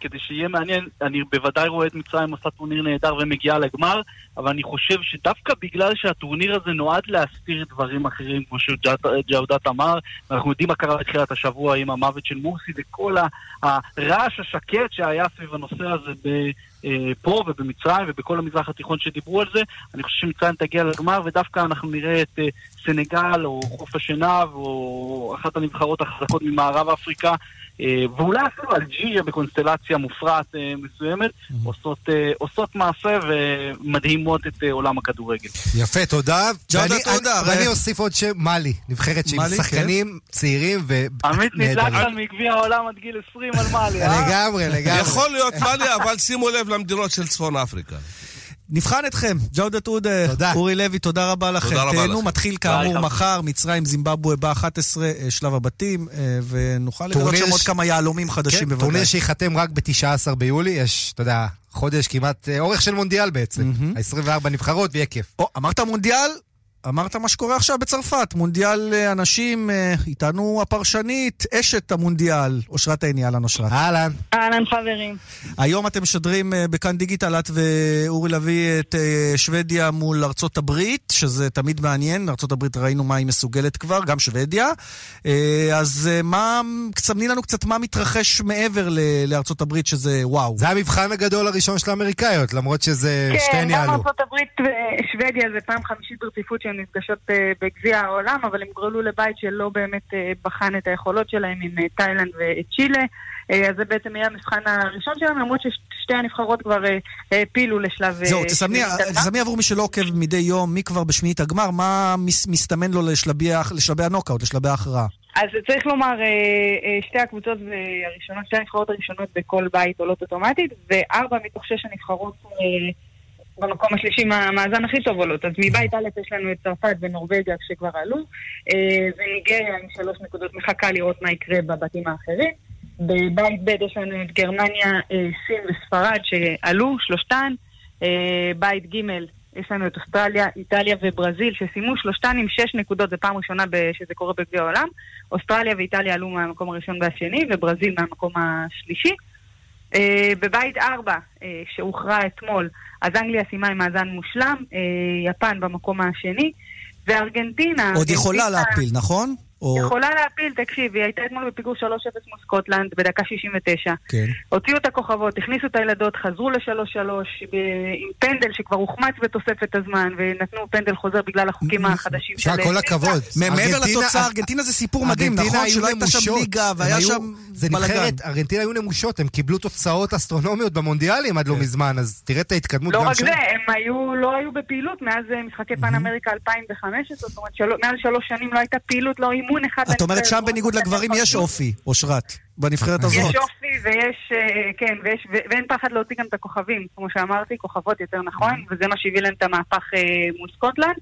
כדי שיהיה מעניין, אני בוודאי רואה את מצרים עושה טורניר נהדר ומגיעה לגמר, אבל אני חושב שדווקא בגלל שהטורניר הזה נועד להסתיר דברים אחרים, כמו שג'אודת אמר, ואנחנו יודעים מה קרה בתחילת השבוע עם המוות של מורסי וכל הרעש השקט שהיה סביב הנושא הזה ב... פה ובמצרים ובכל המזרח התיכון שדיברו על זה, אני חושב שמצרים תגיע לגמר ודווקא אנחנו נראה את סנגל או חוף השנהב או אחת הנבחרות החזקות ממערב אפריקה ואולי אפילו אלג'יריה בקונסטלציה מופרעת מסוימת עושות, עושות מעשה ומדהימות את עולם הכדורגל. יפה, תודה. ואני, תודה. ואני אוסיף עוד שם, מאלי, נבחרת של שחקנים צעירים ונהדרים. עמית נדלק מגביע העולם עד גיל 20 על מאלי, אה? לגמרי, לגמרי. יכול להיות מאלי, אבל שימו לב למדינות של צפון אפריקה. נבחן אתכם. ג'אודת עודה, אורי לוי, תודה רבה לכם. תודה רבה תהנו, לכם. מתחיל כאמור ביי, מחר, מצרים, זימבבואה ב-11, שלב הבתים, אה, ונוכל לגלות שם עוד כמה יהלומים חדשים כן, בוודאי. טורניר שייחתם רק ב-19 ביולי, יש, אתה יודע, חודש כמעט, אה, אורך של מונדיאל בעצם. ה-24 נבחרות ויהיה כיף. או, אמרת מונדיאל? אמרת מה שקורה עכשיו בצרפת, מונדיאל אה, אנשים, אה, איתנו הפרשנית, אשת המונדיאל, אושרת עיני, אהלן אושרת. אהלן. אהלן חברים. היום אתם משדרים אה, בכאן דיגיטל, את ואורי לביא, את אה, שוודיה מול ארצות הברית, שזה תמיד מעניין, ארצות הברית ראינו מה היא מסוגלת כבר, גם שוודיה. אה, אז אה, מה, סמני לנו קצת מה מתרחש מעבר לארצות הברית, שזה וואו. זה המבחן הגדול הראשון של האמריקאיות, למרות שזה כן, שתיהן גם יעלו. ארה"ב ושוודיה זה פעם חמישית ברציפות שהן נפגשות אה, בגביע העולם, אבל הם גרלו לבית שלא באמת אה, בחן את היכולות שלהם עם אה, תאילנד וצ'ילה. אז זה בעצם יהיה המבחן הראשון שלהם, למרות ששתי הנבחרות כבר העפילו לשלב... זהו, תסמני, עבור מי שלא עוקב מדי יום, מי כבר בשמינית הגמר, מה מס- מסתמן לו לשלבי, לשלבי הנוקאוט, לשלבי ההכרעה. אז צריך לומר, שתי הקבוצות הראשונות, שתי הנבחרות הראשונות בכל בית עולות אוטומטית, וארבע מתוך שש הנבחרות במקום השלישי מהמאזן הכי טוב עולות. אז מבית א' יש לנו את צרפת ונורבגיה שכבר עלו, אה, וניגריה עם שלוש נקודות מחכה לראות מה יקרה בבתים האחרים. בבית ב' יש לנו את גרמניה, אה, סין וספרד שעלו, שלושתן. אה, בית ג' יש לנו את אוסטרליה, איטליה וברזיל שסיימו שלושתן עם שש נקודות, זו פעם ראשונה שזה קורה בגביע העולם. אוסטרליה ואיטליה עלו מהמקום הראשון והשני, וברזיל מהמקום השלישי. בבית ארבע, שהוכרע אתמול, אז אנגליה סיימה עם מאזן מושלם, אה, יפן במקום השני, וארגנטינה... עוד יכולה להפיל, נכון? או... יכולה להפיל, תקשיב, היא הייתה אתמול בפיגור 3-0 מול סקוטלנד בדקה 69. כן. הוציאו את הכוכבות, הכניסו את הילדות, חזרו ל-3-3 ב- עם פנדל שכבר הוחמץ בתוספת הזמן, ונתנו פנדל חוזר בגלל החוקים החדשים של... כל הכבוד. מעבר לתוצאה, ארגנטינה זה סיפור מדהים, ארגנטינה נכון? היו שלא הייתה שם נמושות. ליגה, הם והיה שם זה בלאגן. נבחרת, ארגנטינה היו נמושות, הם קיבלו תוצאות אסטרונומיות במונדיאלים עד לא מזמן, אז תראה את ההתקדמות לא גם רק שם. זה, הם היו, לא היו בפעילות מאז אה, משחקי פן אמריקה 2015, זאת אומרת. מעל שלוש שנים לא הייתה פעילות, לא אימון אחד. את אומרת. שם בניגוד לגברים יש אופי, אושרת, בנבחרת הזאת. יש אופי ויש, אה, כן, ויש, ואין פחד להוציא גם את הכוכבים, כמו שאמרתי, כוכבות יותר נכון, וזה מה שהביא להם את המהפך אה, מול סקוטלנד.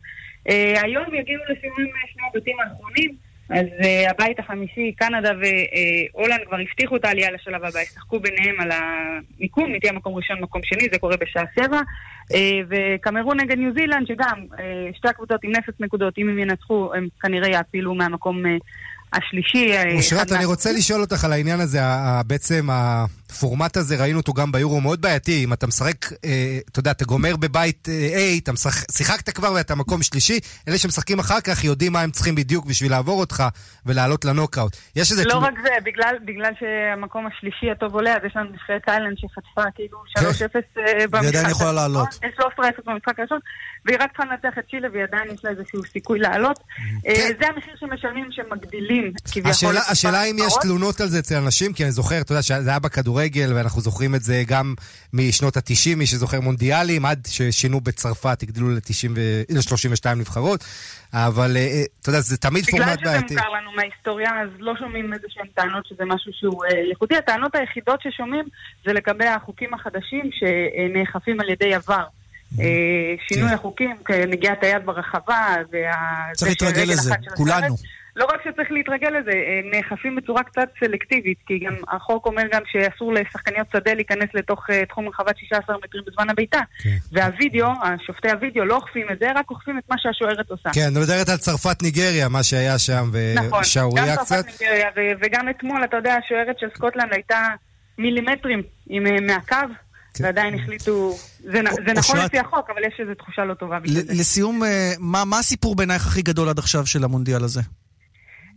אה, היום יגיעו לסיומים שני הבתים האחרונים, אז אה, הבית החמישי, קנדה והולנד כבר הבטיחו את העלייה לשלב הבא, ישחקו ביניהם על המיקום, מי תהיה מקום ראשון, מקום שני, זה קורה בשעה שבע. אה, וקמרון נגד ניו זילנד, שגם אה, שתי הקבוצות עם אפס נקודות, אם הם ינצחו, הם כנראה יעפילו מהמקום אה, השלישי. אושרת, אני רוצה לשאול אותך על העניין הזה, ה- ה- בעצם הפורמט הזה, ראינו אותו גם ביורו, מאוד בעייתי. אם אתה משחק, אה, אתה יודע, אתה גומר בבית אה, A, אתה משחק, שיחקת כבר ואתה מקום שלישי, אלה שמשחקים אחר כך יודעים מה הם צריכים בדיוק בשביל לעבור אותך ולעלות לנוקאוט. יש איזה... לא תלו- רק זה, בגלל, בגלל שהמקום השלישי הטוב עולה, אז יש לנו נבחרת תאילנד שחטפה כאילו 3-0 אה, במשחק. ועדיין יכולה הראשון. לעלות. יש 13-0 במשחק הראשון, והיא רק צריכה לנצח את צ'ילה, והיא עדיין יש לה איזשהו סיכוי לעלות. אה, זה המחיר שמשלמים שמגדילים כביכול. השאלה, אם יש. תלונות על זה אצל אנשים, כי אני זוכר, אתה יודע, שזה היה בכדורגל, ואנחנו זוכרים את זה גם משנות ה-90, מי שזוכר מונדיאלים, עד ששינו בצרפת, הגדלו ל-32 נבחרות, אבל אה, אה, אתה יודע, זה תמיד בגלל פורמט שזה בעייתי. מוכר לנו מההיסטוריה, אז לא שומעים איזה שהן טענות שזה משהו שהוא אה, ייחודי. הטענות היחידות ששומעים זה לגבי החוקים החדשים שנאכפים על ידי עבר. אה, שינוי החוקים, כנגיעת היד ברחבה. צריך להתרגל לזה, כולנו. לא רק שצריך להתרגל לזה, נאכפים בצורה קצת סלקטיבית, כי גם החוק אומר גם שאסור לשחקניות שדה להיכנס לתוך אה, תחום רחבת 16 מטרים בזמן הבעיטה. והווידאו, שופטי הווידאו לא אוכפים את זה, רק אוכפים את מה שהשוערת עושה. כן, אני מדברת על צרפת ניגריה, מה שהיה שם, נכון, ושערורייה גם קצת. צרפת ניגריה, וגם אתמול, אתה יודע, השוערת של סקוטלנד הייתה מילימטרים עם, אה, מהקו, ועדיין החליטו... זה, נכון לפי החוק, אבל יש איזו תחושה לא טובה בגלל זה. לסיום, אה, מה מה הסיפור בעינייך הכי גדול עד עכשיו של המונדיאל הזה?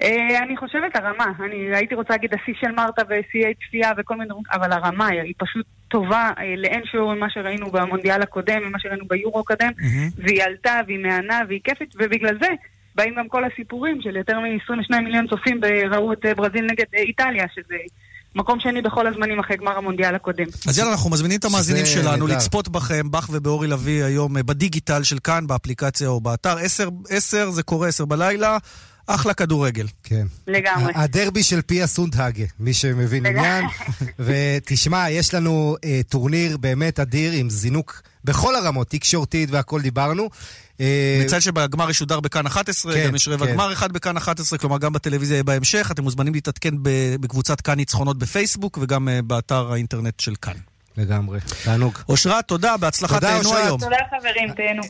אה, אני חושבת הרמה, אני הייתי רוצה להגיד השיא של מרתה ושיאי צפייה וכל מיני דברים, אבל הרמה היא פשוט טובה אה, לאין שיעור ממה שראינו במונדיאל הקודם, ממה שראינו ביורו הקודם, והיא עלתה והיא מהנה והיא כיפית, ובגלל זה באים גם כל הסיפורים של יותר מ-22 מיליון צופים ראו את אה, ברזיל נגד איטליה, שזה מקום שני בכל הזמנים אחרי גמר המונדיאל הקודם. אז יאללה, אנחנו מזמינים את המאזינים שלנו נהדר. לצפות בכם, בך ובאורי לביא היום בדיגיטל של כאן, באפליקציה או באתר. עשר, עשר זה קורה, עשר בלילה, אחלה כדורגל. כן. לגמרי. הדרבי של פיה סונדהגה, מי שמבין עניין. (laughs) ותשמע, יש לנו אה, טורניר באמת אדיר עם זינוק בכל הרמות, תקשורתית והכל דיברנו. נציין שבגמר ישודר בכאן 11, כן, גם יש רבע כן. גמר אחד בכאן 11, כלומר גם בטלוויזיה יהיה בהמשך. אתם מוזמנים להתעדכן בקבוצת כאן ניצחונות בפייסבוק וגם אה, באתר האינטרנט של כאן. לגמרי, תענוג. אושרת, תודה, בהצלחה, תודה, תהנו אושרת. היום. תודה חברים, תהנו.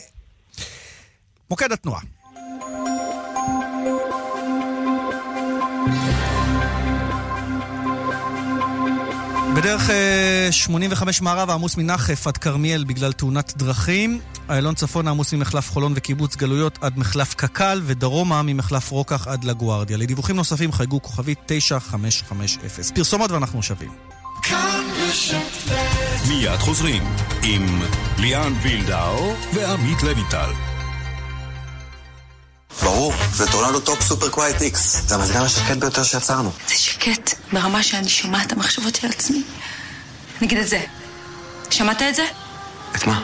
מוקד התנועה. בדרך אה, 85 מערב העמוס מנחף עד כרמיאל בגלל תאונת דרכים. איילון צפון העמוס ממחלף חולון וקיבוץ גלויות עד מחלף קק"ל, ודרומה ממחלף רוקח עד לגוארדיה. לדיווחים נוספים חייגו כוכבית 9550. פרסומות ואנחנו ב' מיד חוזרים עם ליאן וילדאו ועמית לווינטל. ברור, זה טורנדו Top Super Quiet X. זה המזגן השקט ביותר שיצרנו. זה שקט ברמה שאני שומעת את המחשבות של עצמי. נגיד את זה. שמעת את זה? את מה?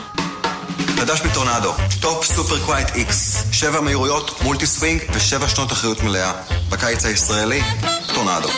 חדש בטורנדו, Top Super Quiet X. שבע מהירויות, multi swing ושבע שנות אחריות מלאה. בקיץ הישראלי, טורנדו.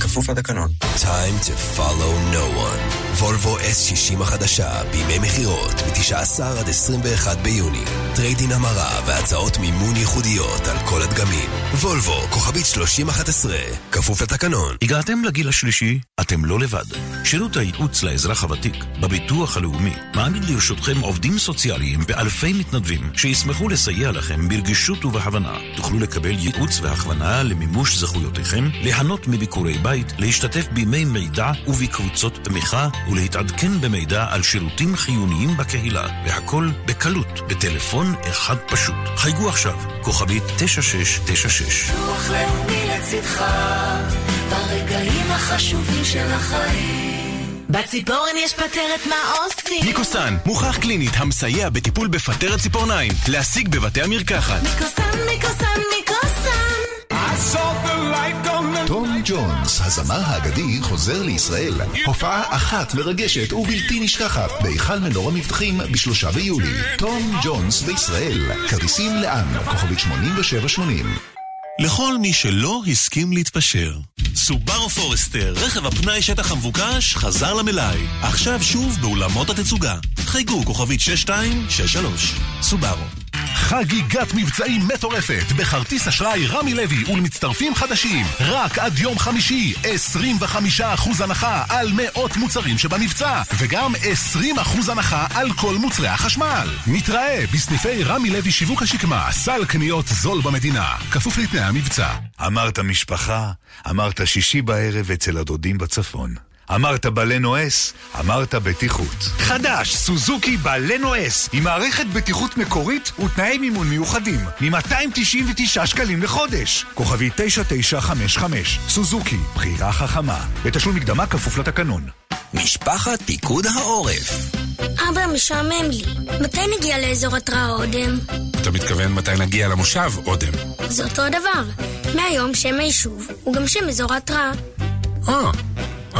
כפוף לתקנון. Time to follow no one. וולבו S60 החדשה, בימי מכירות, מ-19 עד 21 ביוני. trade-in המרה והצעות מימון ייחודיות על כל הדגמים. וולבו, כוכבית 3011, כפוף לתקנון. הגעתם לגיל השלישי? אתם לא לבד. שירות הייעוץ לאזרח הוותיק בביטוח הלאומי מעמיד לרשותכם עובדים סוציאליים ואלפי מתנדבים שישמחו לסייע לכם ברגישות ובהבנה. תוכלו לקבל ייעוץ והכוונה למימוש זכויותיכם, ליהנות מביקורי בית, להשתתף בימי מידע ובקבוצות תמיכה ולהתעדכן במידע על שירותים חיוניים בקהילה, והכל בקלות, בטלפון אחד פשוט. חייגו עכשיו, כוכבית 9696. רוח לאומי לצדך, ברגעים החשובים של החיים. בציפורן יש פטרת מה עושים? מיקוסן, מוכח קלינית המסייע בטיפול בפטרת ציפורניים, להשיג בבתי המרקחת. מיקוסן, מיקוסן, מיקוסן! ג'ונס, הזמר האגדי, חוזר לישראל. הופעה אחת מרגשת ובלתי נשכחת בהיכל מנור המבטחים בשלושה ביולי. טום ג'ונס בישראל. כרטיסים לאן? כוכבית 8780. לכל מי שלא הסכים להתפשר. סובארו פורסטר, רכב הפנאי שטח המבוקש, חזר למלאי. עכשיו שוב באולמות התצוגה. חייגו כוכבית 6263. סובארו. חגיגת מבצעים מטורפת. בכרטיס אשראי רמי לוי ולמצטרפים חדשים. רק עד יום חמישי 25% הנחה על מאות מוצרים שבמבצע. וגם 20% הנחה על כל מוצרי החשמל. נתראה בסניפי רמי לוי שיווק השקמה. סל קניות זול במדינה. כפוף לתנאי המבצע. אמרת משפחה, אמרת שישי בערב אצל הדודים בצפון. אמרת בלנו אס, אמרת בטיחות. חדש, סוזוקי בלנו אס, עם מערכת בטיחות מקורית ותנאי מימון מיוחדים, מ-299 שקלים לחודש. כוכבי 9955, סוזוקי, בחירה חכמה. בתשלום מקדמה כפוף לתקנון. משפחת פיקוד העורף. אבא, משעמם לי. מתי נגיע לאזור התראה אודם? אתה מתכוון מתי נגיע למושב, אודם. זה אותו הדבר. מהיום שם היישוב הוא גם שם אזור ההתראה. אה,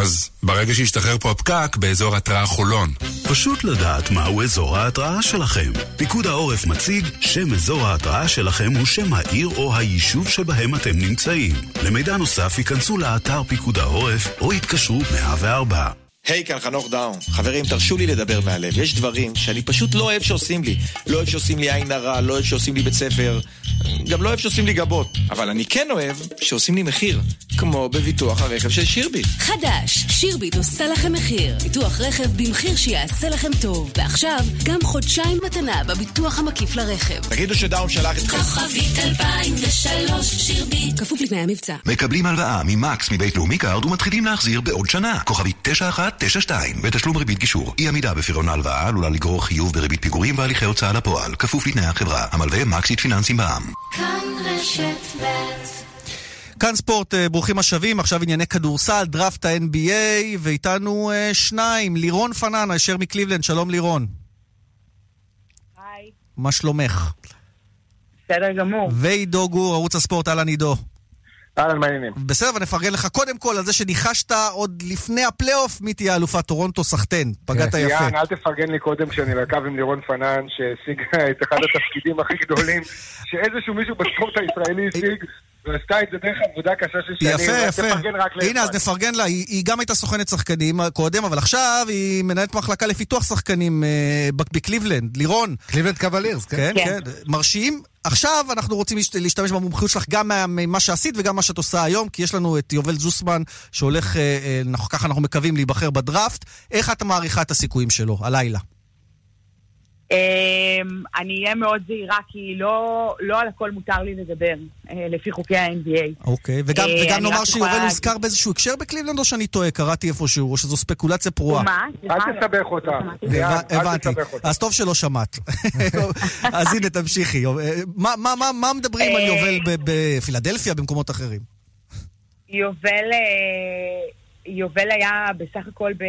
אז ברגע שישתחרר פה הפקק, באזור התראה חולון. פשוט לדעת מהו אזור ההתראה שלכם. פיקוד העורף מציג שם אזור ההתראה שלכם הוא שם העיר או היישוב שבהם אתם נמצאים. למידע נוסף ייכנסו לאתר פיקוד העורף או יתקשרו 104. היי, כאן חנוך דאון. חברים, תרשו לי לדבר מהלב. יש דברים שאני פשוט לא אוהב שעושים לי. לא אוהב שעושים לי עין הרע, לא אוהב שעושים לי בית ספר, גם לא אוהב שעושים לי גבות. אבל אני כן אוהב שעושים לי מחיר, כמו בביטוח הרכב של שירביט. חדש, שירביט עושה לכם מחיר. ביטוח רכב במחיר שיעשה לכם טוב. ועכשיו, גם חודשיים מתנה בביטוח המקיף לרכב. תגידו שדאון שלח אתכם. כוכבית 2003, שירביט. כפוף לתנאי המבצע. מקבלים הלוואה ממקס מבית לאומי קארד ומתחילים להחזיר בעוד שנה. כוכבית 9192 בתשלום ריבית גישור. אי עמידה בפירעון ההלוואה עלולה לגרור חיוב בריבית פיגורים והליכי הוצאה לפועל. כפוף לתנאי החברה. המלווה מקס איט פיננסים בע"מ. כאן רשת ב' כאן ספורט, אה, ברוכים השבים, עכשיו ענייני כדורסל, דראפט ה-NBA, ואיתנו אה, שניים, לירון פנן, הישר מקליבלנד, שלום לירון. היי. מה שלומך? בסדר גמור. ועידו גור, ערוץ הספורט, אהלן עידו. אהלן, מה העניינים? בסדר, ונפרגן לך קודם כל על זה שניחשת עוד לפני הפלייאוף מי תהיה אלופת טורונטו סחטיין. פגעת יפה. יאן, אל תפרגן לי קודם כשאני בקו עם לירון פאנן, שהשיג (laughs) את אחד התפקידים הכי גדולים שאיזשהו מישהו בספורט הישראלי (laughs) השיג. ועשתה את זה דרך עבודה קשה של שנים. יפה, אז יפה. תפרגן רק לאפרת. הנה, אז נפרגן לה. היא היא גם הייתה סוכנת שחקנים קודם, אבל עכשיו היא מנהלת מחלקה לפיתוח שחקנים אה, ב- בקליבלנד. לירון. קליבלנד קאבלירס, כן, כן. כן. מרשים. עכשיו אנחנו רוצים להשת- להשתמש במומחיות שלך גם מה- ממה שעשית וגם מה שאת עושה היום, כי יש לנו את יובל זוסמן, שהולך, אה, אה, אנחנו- ככה אנחנו מקווים, להיבחר בדראפט. איך את מעריכה את הסיכויים שלו, הלילה? אמ, אני אהיה מאוד זהירה, כי לא לא על הכל מותר לי לדבר, אה, לפי חוקי ה-NBA. אוקיי, וגם, אה, וגם נאמר שיובל הוזכר באיזשהו הקשר בקליבלנד, או שאני טועה? קראתי איפשהו, או שזו ספקולציה פרועה. מה? אל תסבך אותה. הבנתי. אז טוב שלא שמעת. (laughs) אז הנה, תמשיכי. אה, מה- מה- מה- מה מדברים על יובל ב- בפילדלפיה, במקומות אחרים? יובל, יובל היה בסך הכל ב,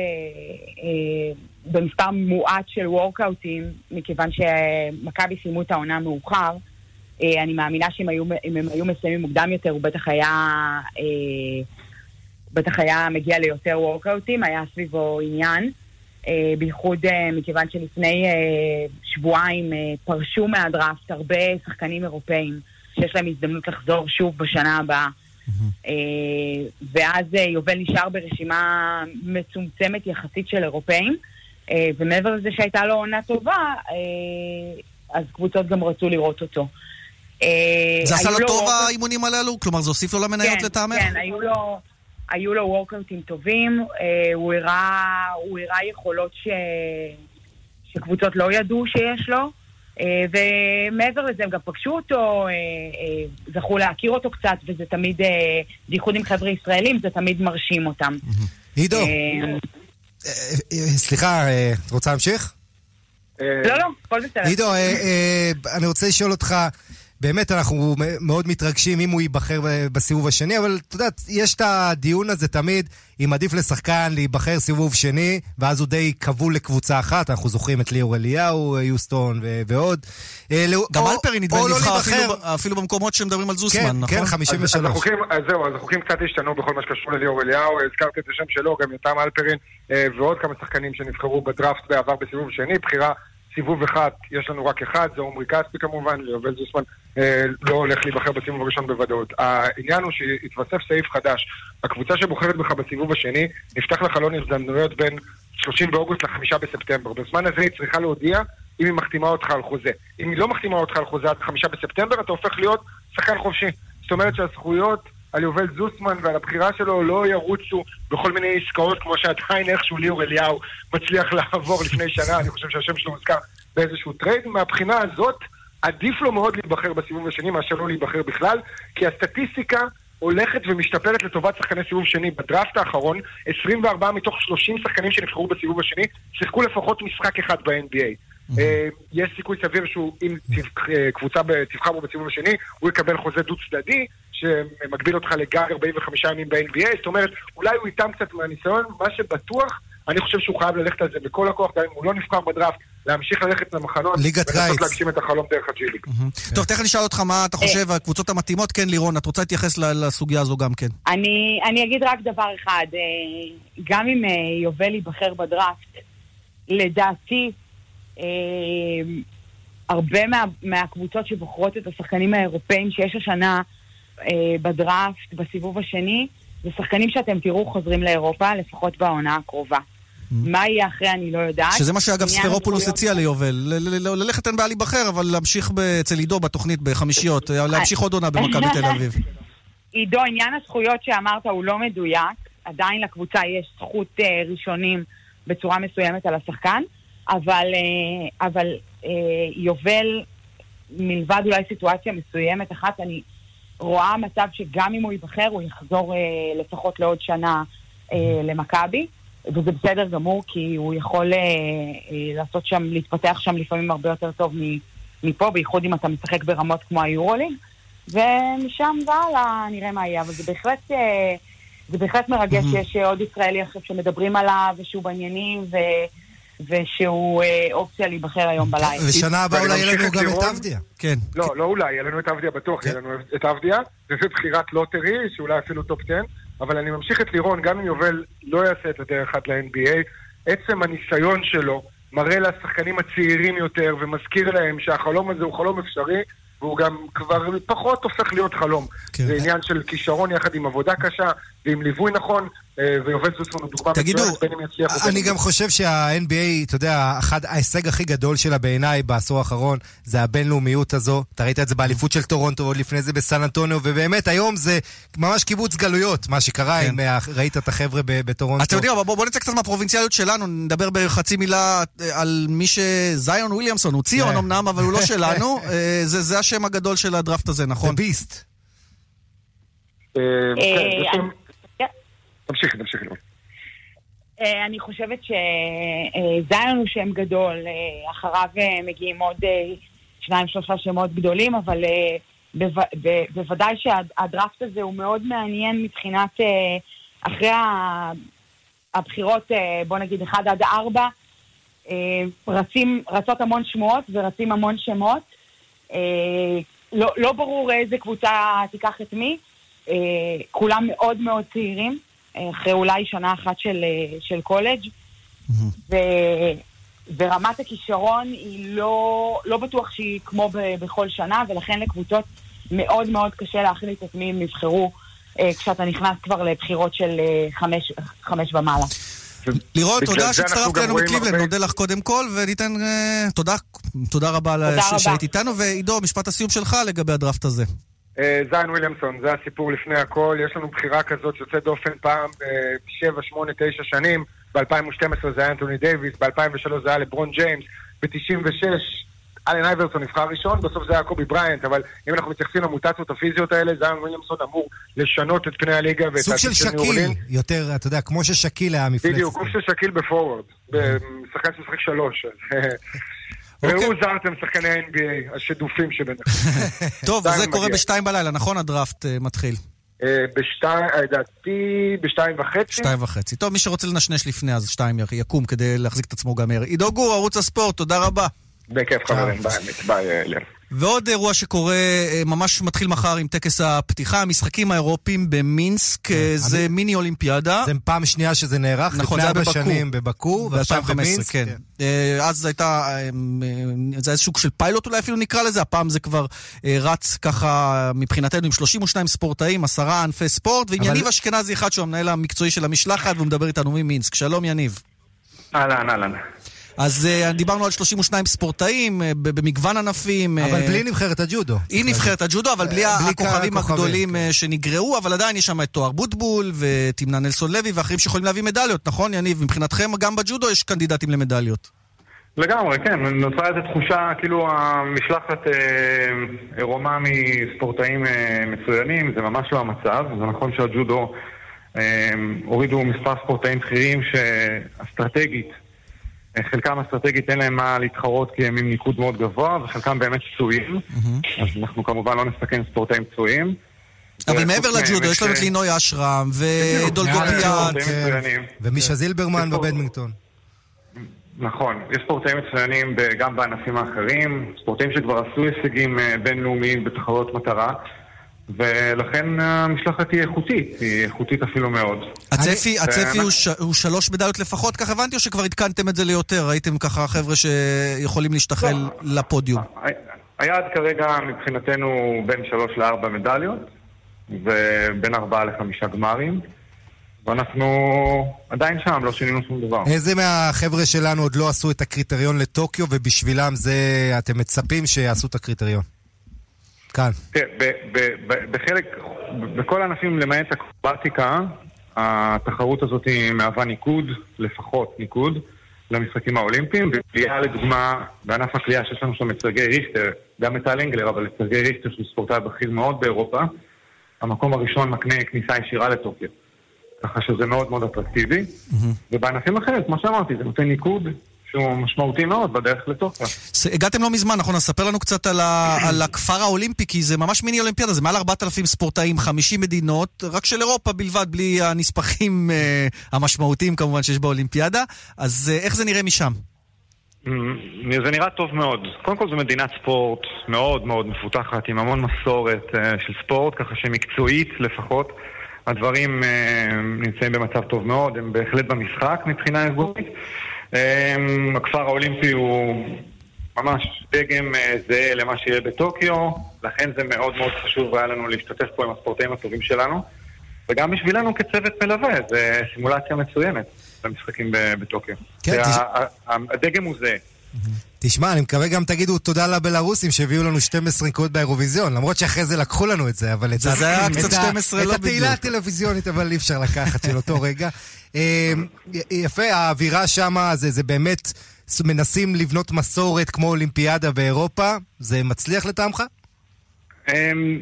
במספר מועט של וורקאוטים, מכיוון שמכבי סיימו את העונה מאוחר. אה, אני מאמינה שאם היו, הם היו מסיימים מוקדם יותר, הוא בטח היה, אה, בטח היה מגיע ליותר וורקאוטים, היה סביבו עניין. אה, בייחוד מכיוון שלפני שבועיים פרשו מהדראפט הרבה שחקנים אירופאים שיש להם הזדמנות לחזור שוב בשנה הבאה. אה, ואז יובל נשאר ברשימה מצומצמת יחסית של אירופאים, ומעבר לזה שהייתה לו עונה טובה, אה, אז קבוצות גם רצו לראות אותו. אה, זה עשה לו טוב האימונים הללו? כלומר, זה הוסיף לו למניות כן, לטעמך? כן, היו לו, היו לו וורקאוטים טובים, אה, הוא הראה, הוא הראה יכולות ש, שקבוצות לא ידעו שיש לו, אה, ומעבר לזה הם גם פגשו אותו, אה, אה, זכו להכיר אותו קצת, וזה תמיד, אה, בייחוד עם חבר'ה ישראלים, זה תמיד מרשים אותם. עידו, אה, אה, סליחה, אה, את רוצה להמשיך? לא, לא, הכל בסדר. עידו, אה, אה, אני רוצה לשאול אותך, באמת אנחנו מאוד מתרגשים אם הוא ייבחר בסיבוב השני, אבל את יודעת, יש את הדיון הזה תמיד, אם עדיף לשחקן להיבחר סיבוב שני, ואז הוא די כבול לקבוצה אחת, אנחנו זוכרים את ליאור אליהו, יוסטון ו- ועוד. אה, לא- גם אלפרין נדמה לי לא נבחר. אפילו אפילו במקומות שמדברים על זוסמן, כן, נכון? כן, אז- 53. אז החוקים, אז זהו, אז החוקים קצת השתנו בכל מה שקשור לליאור אליהו, הזכרתי את השם שלו, גם יותם אלפרין אה, ועוד כמה שחקנים שנבחרו בדראפט בעבר בסיבוב שני, בחירה סיבוב אחד, יש לנו רק אחד, זה עומרי כספי כמובן, ויובל זוסמן אה, לא הולך להיבחר בסיבוב הראשון בוודאות. העניין הוא שהתווסף סעיף חדש, הקבוצה שבוחרת בך בסיבוב השני, נפתח לה חלון הזדמנויות בין 30 באוגוסט ל-5 בספטמבר. בזמן הזה היא צריכה להודיע אם היא מחתימה אותך על חוזה. אם היא לא מחתימה אותך על חוזה עד 5 בספטמבר, אתה הופך להיות שחקן חופשי. זאת אומרת שהזכויות על יובל זוסמן ועל הבחירה שלו לא ירוצו בכל מיני עסקאות כמו שעדיין איכשהו ליאור אליהו מצליח (laughs) לעבור לפני שנה, אני חושב שהשם שלו הוזכר באיזשהו trade. מהבחינה הזאת, עדיף לו מאוד להיבחר בסיבוב השני מאשר לא להיבחר בכלל, כי הסטטיסטיקה הולכת ומשתפרת לטובת שחקני סיבוב שני. בדראפט האחרון, 24 מתוך 30 שחקנים שנבחרו בסיבוב השני, שיחקו לפחות משחק אחד ב-NBA. אה, יש סיכוי סביר שהוא, אם אה, קבוצה תבחר בו בסיבוב השני, הוא יקבל חוזה דו-צדדי, שמגביל אותך לגג 45 ימים ב-NBA, זאת אומרת, אולי הוא איתם קצת מהניסיון, מה שבטוח, אני חושב שהוא חייב ללכת על זה בכל הכוח, גם אם הוא לא נבחר בדראפט, להמשיך ללכת למחנות, ליגת ולנסות. להגשים את החלום דרך הג'י ליג. טוב, תכף נשאל אותך מה אתה חושב, הקבוצות המתאימות. כן, לירון, את רוצה להתייחס ל- לסוגיה הזו גם כן. אני, אני אגיד רק דבר אחד, אה, גם אם אה, יובל ייבחר בדראפט, לדעתי, אה, הרבה מה, מהקבוצות שבוחרות את השחקנים האירופאים שיש השנה אה, בדראפט, בסיבוב השני, זה שחקנים שאתם תראו חוזרים לאירופה, לפחות בעונה הקרובה. מה יהיה אחרי אני לא יודעת. שזה מה שאגב ספרופולוס הציע ליובל, ללכת אין בעיה להיבחר, אבל להמשיך אצל עידו בתוכנית בחמישיות, להמשיך עוד עונה במכבי תל אביב. (laughs) עידו, עניין הזכויות שאמרת הוא לא מדויק. עדיין לקבוצה יש זכות אה, ראשונים בצורה מסוימת על השחקן, אבל, אה, אבל אה, יובל, מלבד אולי סיטואציה מסוימת אחת, אני רואה מצב שגם אם הוא ייבחר, הוא יחזור אה, לפחות לעוד שנה אה, למכבי. וזה בסדר גמור, כי הוא יכול אה, אה, לעשות שם, להתפתח שם לפעמים הרבה יותר טוב מפה, בייחוד אם אתה משחק ברמות כמו היורוליג. ומשם והלאה נראה מה יהיה, אבל זה בהחלט, אה, זה בהחלט מרגש שיש עוד ישראלי עכשיו שמדברים עליו, ושהוא בעניינים, ו, ושהוא אה, אופציה להיבחר היום בלילה. ושנה הבאה אולי יהיה לנו גם את. עבדיה. כן. לא, לא אולי, יהיה לנו את עבדיה בטוח, יהיה לנו את אבדיה, וזה בחירת lottery, שאולי אפילו top 10, אבל אני ממשיך את לירון, גם אם יובל לא יעשה את הדרך עד ל-NBA, עצם הניסיון שלו מראה לשחקנים הצעירים יותר ומזכיר להם שהחלום הזה הוא חלום אפשרי, והוא גם כבר פחות הופך להיות חלום. כן. זה עניין של כישרון יחד עם עבודה קשה, ועם ליווי נכון, אה, ויובל זוסמן הוא דוגמה תגידו, מצוינת, בין אם יצליח ובין אני גם חושב שה-NBA, אתה יודע, אחד, ההישג הכי גדול שלה בעיניי בעשור האחרון זה הבינלאומיות הזו. אתה ראית את זה באליפות של טורונטו, עוד לפני זה בסן אנטוניו, ובאמת היום זה ממש קיבוץ גלויות, מה שקרה, כן. אם אה, ראית את החבר'ה בטורונטו. אתם יודעים, אבל בואו בוא נצא קצת מהפרובינציאליות שלנו, נדבר בחצי מילה אה, על מי שזיון וויליאמסון, הוא ציון כן. אמנם, אבל הוא לא (laughs) שלנו. זה זה השם הגדול של הדראפט הזה, נכון? ביסט. אה, כן, אה, זה שם- כן. תמשיכי, תמשיכי. לירון. אה, אני חושבת שזיון הוא שם גדול, אה, אחריו אה, מגיעים עוד אה, שניים שלושה שמות גדולים, אבל אה, בו- בוודאי שהדראפט הזה הוא מאוד מעניין מבחינת אה, אחרי הבחירות, אה, בוא נגיד 1 עד 4, רצים, רצות המון שמועות ורצים המון שמות. אה, לא, לא ברור איזה קבוצה תיקח את מי. אה, כולם מאוד מאוד צעירים, אה, אחרי אולי שנה אחת של, אה, של קולג'. ו, ורמת הכישרון היא לא, לא בטוח שהיא כמו ב, בכל שנה, ולכן לקבוצות מאוד מאוד קשה להחליט את מי הם יבחרו אה, כשאתה נכנס כבר לבחירות של אה, חמש, חמש ומעלה. לירון, תודה שהצטרפת אלינו מקליבלנד, נודה לך קודם כל, וניתן... אה, תודה, תודה רבה. שהיית איתנו, ועידו, משפט הסיום שלך לגבי הדראפט הזה. אה, זיין וויליאמסון, זה הסיפור לפני הכל. יש לנו בחירה כזאת יוצאת דופן פעם ב-7, 8, 9 שנים. ב-2012 זה היה אנטוני דייוויס, ב-2003 זה היה לברון ג'יימס, ב-96 אלן אייברסון נבחר ראשון, בסוף זה היה קובי בריינט, אבל אם אנחנו מתייחסים למוטציות הפיזיות האלה, זיין וויליאמסון אמור לשנות את פני הליגה ואת סוג של שקיל. יותר, אתה יודע, כמו ששקיל היה מפלצת. בדיוק, הוא של שקיל בפורוורד, שחקן שמשחק שלוש. (laughs) אוקיי. והוא זרתם שחקני ה-NBA, השדופים שביניהם. (laughs) טוב, וזה שתיים קורה. בשתיים בלילה, נכון? הדראפט אה, מתחיל. אה, בשתיים, לדעתי, בשתיים וחצי. שתיים וחצי. טוב, מי שרוצה לנשנש לפני, אז שתיים יקום כדי להחזיק את עצמו גם ער. עידו גור, ערוץ הספורט, תודה רבה. בכיף חברים, ביי, ביי, אה. ועוד אירוע שקורה, אה, ממש מתחיל מחר עם טקס הפתיחה, המשחקים האירופיים במינסק, אה, זה מיני אולימפיאדה. זה פעם שנייה שזה נערך, נכון, לפני זה ארבע בבקו. שנים בבקו, ועכשיו ב-2015, במינסק. כן. אה, אז הייתה, אה, אה, זה היה סוג של פיילוט אולי אפילו נקרא לזה, הפעם זה כבר רץ ככה מבחינתנו עם 32 ספורטאים, עשרה ענפי ספורט, ועם אבל- יניב אשכנזי אחד שהוא המנהל המקצועי של המשלחת, והוא מדבר איתנו ממינסק. שלום יניב. אהלן, אהלן. אז אה, דיברנו על 32 ספורטאים אה, במגוון ענפים. אבל אה, בלי נבחרת הג'ודו. היא נבחרת הג'ודו, אבל בלי בלי הכוכבים הגדולים אה, שנגרעו, אבל עדיין יש שם את תואר בוטבול ותמנה נלסון לוי ואחרים שיכולים להביא מדליות, נכון יניב? מבחינתכם גם בג'ודו יש קנדידטים למדליות. לגמרי, כן. נוצרה איזו תחושה כאילו המשלחת אה, עירומה מספורטאים אה, מצוינים, זה ממש לא המצב. זה נכון שהג'ודו אה, הורידו מספר ספורטאים בכירים שאסטרטגית, חלקם אסטרטגית אין להם מה להתחרות כי הם עם ניקוד מאוד גבוה, וחלקם באמת פצועים. אז אנחנו כמובן לא נסתכן ספורטאים פצועים. אבל מעבר וחוץ מהם לג'ודו, יש לנו את אה, לינוי אשרם ודולגופיאט. מצוינים. ומישה זילברמן יש פה- בבדמינגטון. נכון, יש ספורטאים מצוינים גם בענפים האחרים, ספורטאים שכבר עשו הישגים אה, בינלאומיים בתחרויות מטרה, ולכן המשלחת היא איכותית, היא איכותית אפילו מאוד. הצפי, אני- הצפי הוא, ש... הוא שלוש מדליות לפחות, כך הבנתי, או שכבר עדכנתם את זה ליותר? ראיתם ככה חבר'ה שיכולים להשתחל לפודיום? היעד כרגע מבחינתנו בין שלוש לארבע מדליות, ובין ארבעה לחמישה גמרים, ואנחנו עדיין שם, לא שינינו שום דבר. איזה מהחבר'ה שלנו עוד לא עשו את הקריטריון לטוקיו, ובשבילם זה, אתם מצפים שיעשו את הקריטריון? כאן. תראה, בחלק, בכל הענפים למעט אקרובטיקה, התחרות הזאת מהווה ניקוד, לפחות ניקוד, למשחקים האולימפיים. בקליעה לדוגמה, בענף הקליעה שיש לנו שם את סרגי ריכטר, גם את טל אנגלר, אבל את סרגי ריכטר שהוא ספורטאי בכיר מאוד באירופה, המקום הראשון מקנה כניסה ישירה לטוקיו. ככה שזה מאוד מאוד אטרקטיבי. ובענפים אחרים, כמו שאמרתי, זה נותן ניקוד שהוא משמעותי מאוד בדרך לטוקיו. הגעתם לא מזמן, נכון? אז ספר לנו קצת על, ה... (clears throat) על הכפר האולימפי, כי זה ממש מיני אולימפיאדה, זה מעל 4,000 ספורטאים, 50 מדינות, רק של אירופה בלבד, בלי הנספחים אה, המשמעותיים כמובן שיש באולימפיאדה. אז אה, איך זה נראה משם? זה נראה טוב מאוד. קודם כל זו מדינת ספורט מאוד מאוד מפותחת, עם המון מסורת אה, של ספורט, ככה שמקצועית לפחות, הדברים אה, נמצאים במצב טוב מאוד, הם בהחלט במשחק מבחינה ארגונית. אה, הכפר האולימפי הוא ממש דגם אה, זהה למה שיהיה בטוקיו, לכן זה מאוד מאוד חשוב היה לנו להשתתף פה עם הספורטאים הטובים שלנו, וגם בשבילנו כצוות מלווה, זו סימולציה מצוינת למשחקים ב- בטוקיו. כן, תש- הדגם הוא זהה. תשמע, אני מקווה גם תגידו תודה לבלארוסים שהביאו לנו 12 נקודות באירוויזיון, למרות שאחרי זה לקחו לנו את זה, אבל את זה- היה את קצת ה- 12 לא את התהילה בדיוק. הטלוויזיונית, אבל אי אפשר לקחת של אותו (laughs) רגע. אה, יפה, האווירה שם, זה זה באמת, מנסים לבנות מסורת כמו אולימפיאדה באירופה, זה מצליח לטעמך? אמ,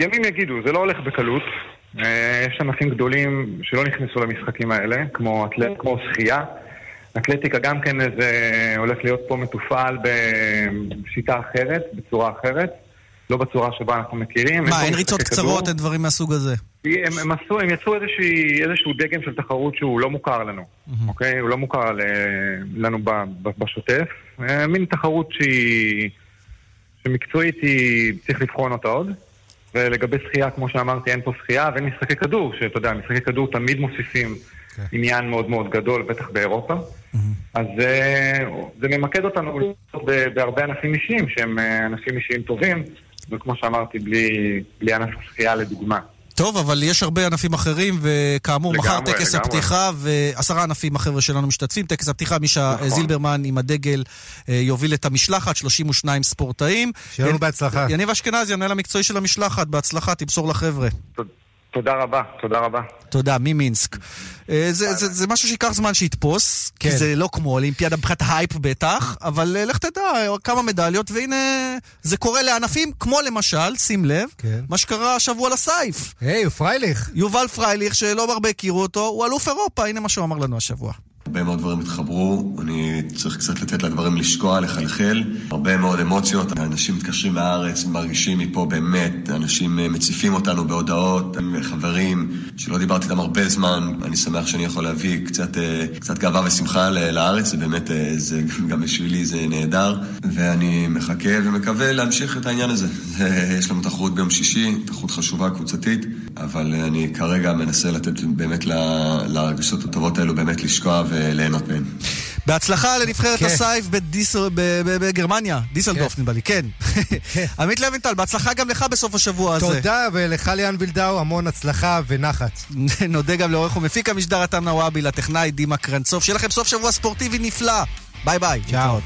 ימים יגידו, זה לא הולך בקלות. אה, יש ענפים גדולים שלא נכנסו למשחקים האלה, כמו, אתלט, כמו שחייה. אתלטיקה גם כן זה הולך להיות פה מתופעל בשיטה אחרת, בצורה אחרת. לא בצורה שבה אנחנו מכירים. מה, אין ריצות. קצרות, אין דברים מהסוג הזה? הם, הם, עשו, הם יצרו איזושהי, איזשהו דגם של תחרות שהוא לא מוכר לנו, אוקיי? הוא לא מוכר ל, לנו ב, ב, בשוטף. אה, מין תחרות שהיא... שמקצועית היא... צריך לבחון אותה עוד. ולגבי שחייה, כמו שאמרתי, אין פה שחייה ואין משחקי כדור, שאתה יודע, משחקי כדור תמיד מוסיפים עניין מאוד מאוד גדול, בטח באירופה. אז אה, זה ממקד אותנו בהרבה ענפים אישיים, שהם אה, ענפים אישיים טובים, וכמו שאמרתי, בלי, בלי ענף שחייה לדוגמה. טוב, אבל יש הרבה ענפים אחרים, וכאמור, לגמרי, מחר טקס לגמרי. הפתיחה, ועשרה ענפים החבר'ה שלנו משתתפים. טקס הפתיחה, מישה נכון. זילברמן עם הדגל אה, יוביל את המשלחת, 32 ספורטאים. שיהיה לנו בהצלחה. יניב אשכנזי, המנהל המקצועי של המשלחת, בהצלחה, תמסור לחבר'ה. תודה רבה, תודה רבה. תודה, ממינסק. אה, זה, זה, זה משהו שייקח זמן שיתפוס, כי כן. זה לא כמו אולימפיאדה מבחינת הייפ בטח, אבל אה, לך תדע, אה, כמה מדליות, והנה, זה קורה לענפים כמו למשל, שים לב, כן. מה שקרה השבוע לסייף. היי, הוא פרייליך. יובל פרייליך, שלא הרבה הכירו אותו, הוא אלוף אירופה, הנה מה שהוא אמר לנו השבוע. הרבה מאוד דברים התחברו, אני צריך קצת לתת לדברים לשקוע, לחלחל. הרבה מאוד אמוציות, אנשים מתקשרים מהארץ, מרגישים מפה באמת, אנשים אה, מציפים אותנו בהודעות, חברים שלא דיברתי איתם הרבה זמן, אני שמח שאני יכול להביא קצת, אה, קצת גאווה ושמחה לארץ, זה באמת, אה, זה (laughs) גם בשבילי זה נהדר, ואני מחכה ומקווה להמשיך את העניין הזה. זה- יש לנו תחרות ביום שישי, תחרות חשובה, קבוצתית, אבל אה, אני כרגע מנסה לתת באמת לרגשות הטובות האלו באמת לשקוע וליהנות מהן. בהצלחה לנבחרת כן. הסייף בגרמניה, דיסלדורף נדמה לי, כן. (laughs) עמית לוינטל, בהצלחה גם לך בסוף השבוע הזה. תודה, ולך ליאן וילדאו, המון הצלחה ונחת. (laughs) נודה גם לעורך ומפיק המשדר עתם נוואבי, לטכנאי דימה קרנצוף. שיהיה לכם סוף שבוע ספורטיבי נפלא. ביי ביי. צ'או.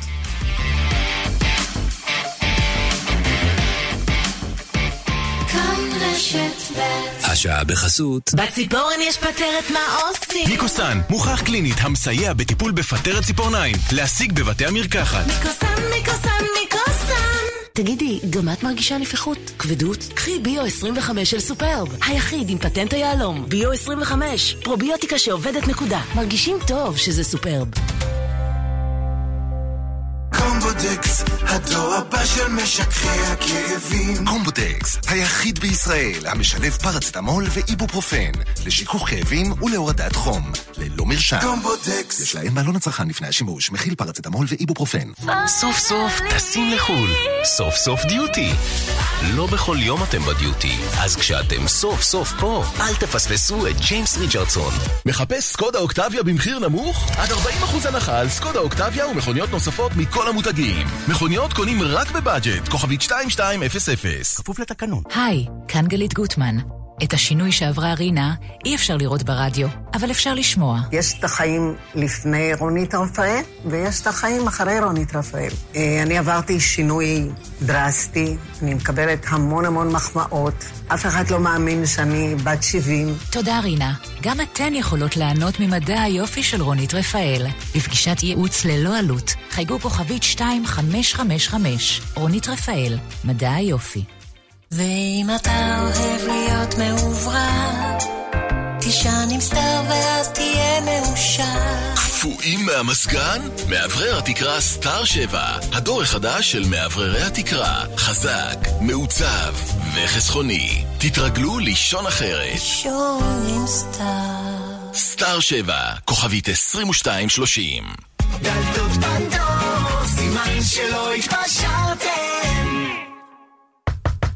רשת ב' השעה בחסות. בציפורן יש פטרת מה עושים? מיקוסן, מוכח קלינית המסייע בטיפול בפטרת ציפורניים. להשיג בבתי המרקחת. מיקוסן, מיקוסן, מיקוסן! תגידי, גם את מרגישה נפיחות? כבדות? קחי ביו 25 של סופהרב, היחיד עם פטנט היהלום. ביו 25, פרוביוטיקה שעובדת נקודה. מרגישים טוב שזה סופהרב. קומבודקס, הדור הבא של משככי הכאבים. קומבודקס, היחיד בישראל המשלב פרצטמול ואיבופרופן לשיכוך כאבים ולהורדת חום, ללא מרשם. קומבודקס. יש לעיין בעלון הצרכן לפני השימוש, מכיל פרצטמול ואיבופרופן. סוף סוף טסים לחו"ל. סוף סוף דיוטי. לא בכל יום אתם בדיוטי, אז כשאתם סוף סוף פה, אל תפספסו את ג'יימס ריצ'רדסון. מחפש סקודה אוקטביה במחיר נמוך? עד 40% הנחה על סקודה אוקטביה ומכוניות נוספות מכל המותגים. מכוניות קונים רק בבאג'ט, כוכבית 2200. כפוף לתקנון. היי, כאן גלית גוטמן. את השינוי שעברה רינה אי אפשר לראות ברדיו, אבל אפשר לשמוע. יש את החיים לפני רונית רפאל, ויש את החיים אחרי רונית רפאל. אה, אני עברתי שינוי דרסטי, אני מקבלת המון המון מחמאות. אף אחד לא מאמין שאני בת 70. תודה רינה. גם אתן יכולות ליהנות ממדע היופי של רונית רפאל. בפגישת ייעוץ ללא עלות, חייגו כוכבית 2555. רונית רפאל, מדע היופי. ואם אתה אוהב להיות מעוברר, תישן עם סטאר ואז תהיה מאושר. קפואים מהמזגן? מאוורר התקרה סטאר 7, הדור החדש של מאווררי התקרה. חזק, מעוצב וחסכוני. תתרגלו לישון אחרת. לישון עם סטאר. סטאר 7, כוכבית 2230. דלתות פנדור, סימן שלא התפשרתם.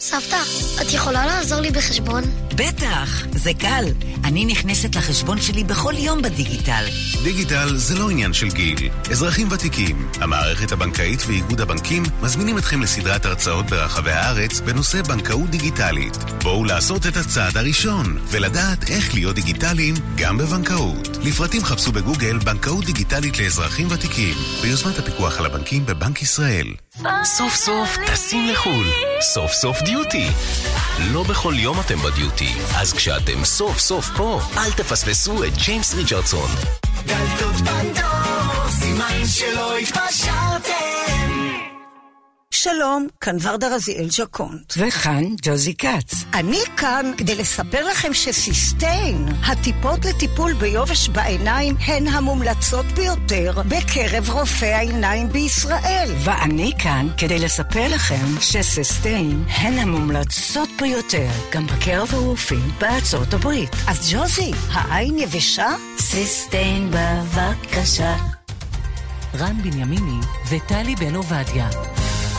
סבתא, את יכולה לעזור לי בחשבון? בטח, זה קל. אני נכנסת לחשבון שלי בכל יום בדיגיטל. דיגיטל זה לא עניין של גיל. אזרחים ותיקים, המערכת הבנקאית ואיגוד הבנקים מזמינים אתכם לסדרת הרצאות ברחבי הארץ בנושא בנקאות דיגיטלית. בואו לעשות את הצעד הראשון ולדעת איך להיות דיגיטליים גם בבנקאות. לפרטים חפשו בגוגל בנקאות דיגיטלית לאזרחים ותיקים ביוזמת הפיקוח על הבנקים בבנק ישראל. סוף סוף טסים לחו"ל. סוף סוף דיוטי. לא בכל יום אתם בדיוטי, אז כשאתם סוף סוף פה, אל תפספסו את ג'יימס ריצ'רדסון. דלתות פנדור, סימן שלא התפשרתם. שלום, כאן ורדה רזיאל ג'קונט. וכאן ג'וזי כץ. אני כאן כדי לספר לכם שסיסטיין, הטיפות לטיפול ביובש בעיניים, הן המומלצות ביותר בקרב רופאי העיניים בישראל. ואני כאן כדי לספר לכם שסיסטיין הן המומלצות ביותר גם בקרב הרופאים בארצות הברית. אז ג'וזי, העין יבשה? סיסטיין בבקשה. רן בנימיני וטלי בן עובדיה.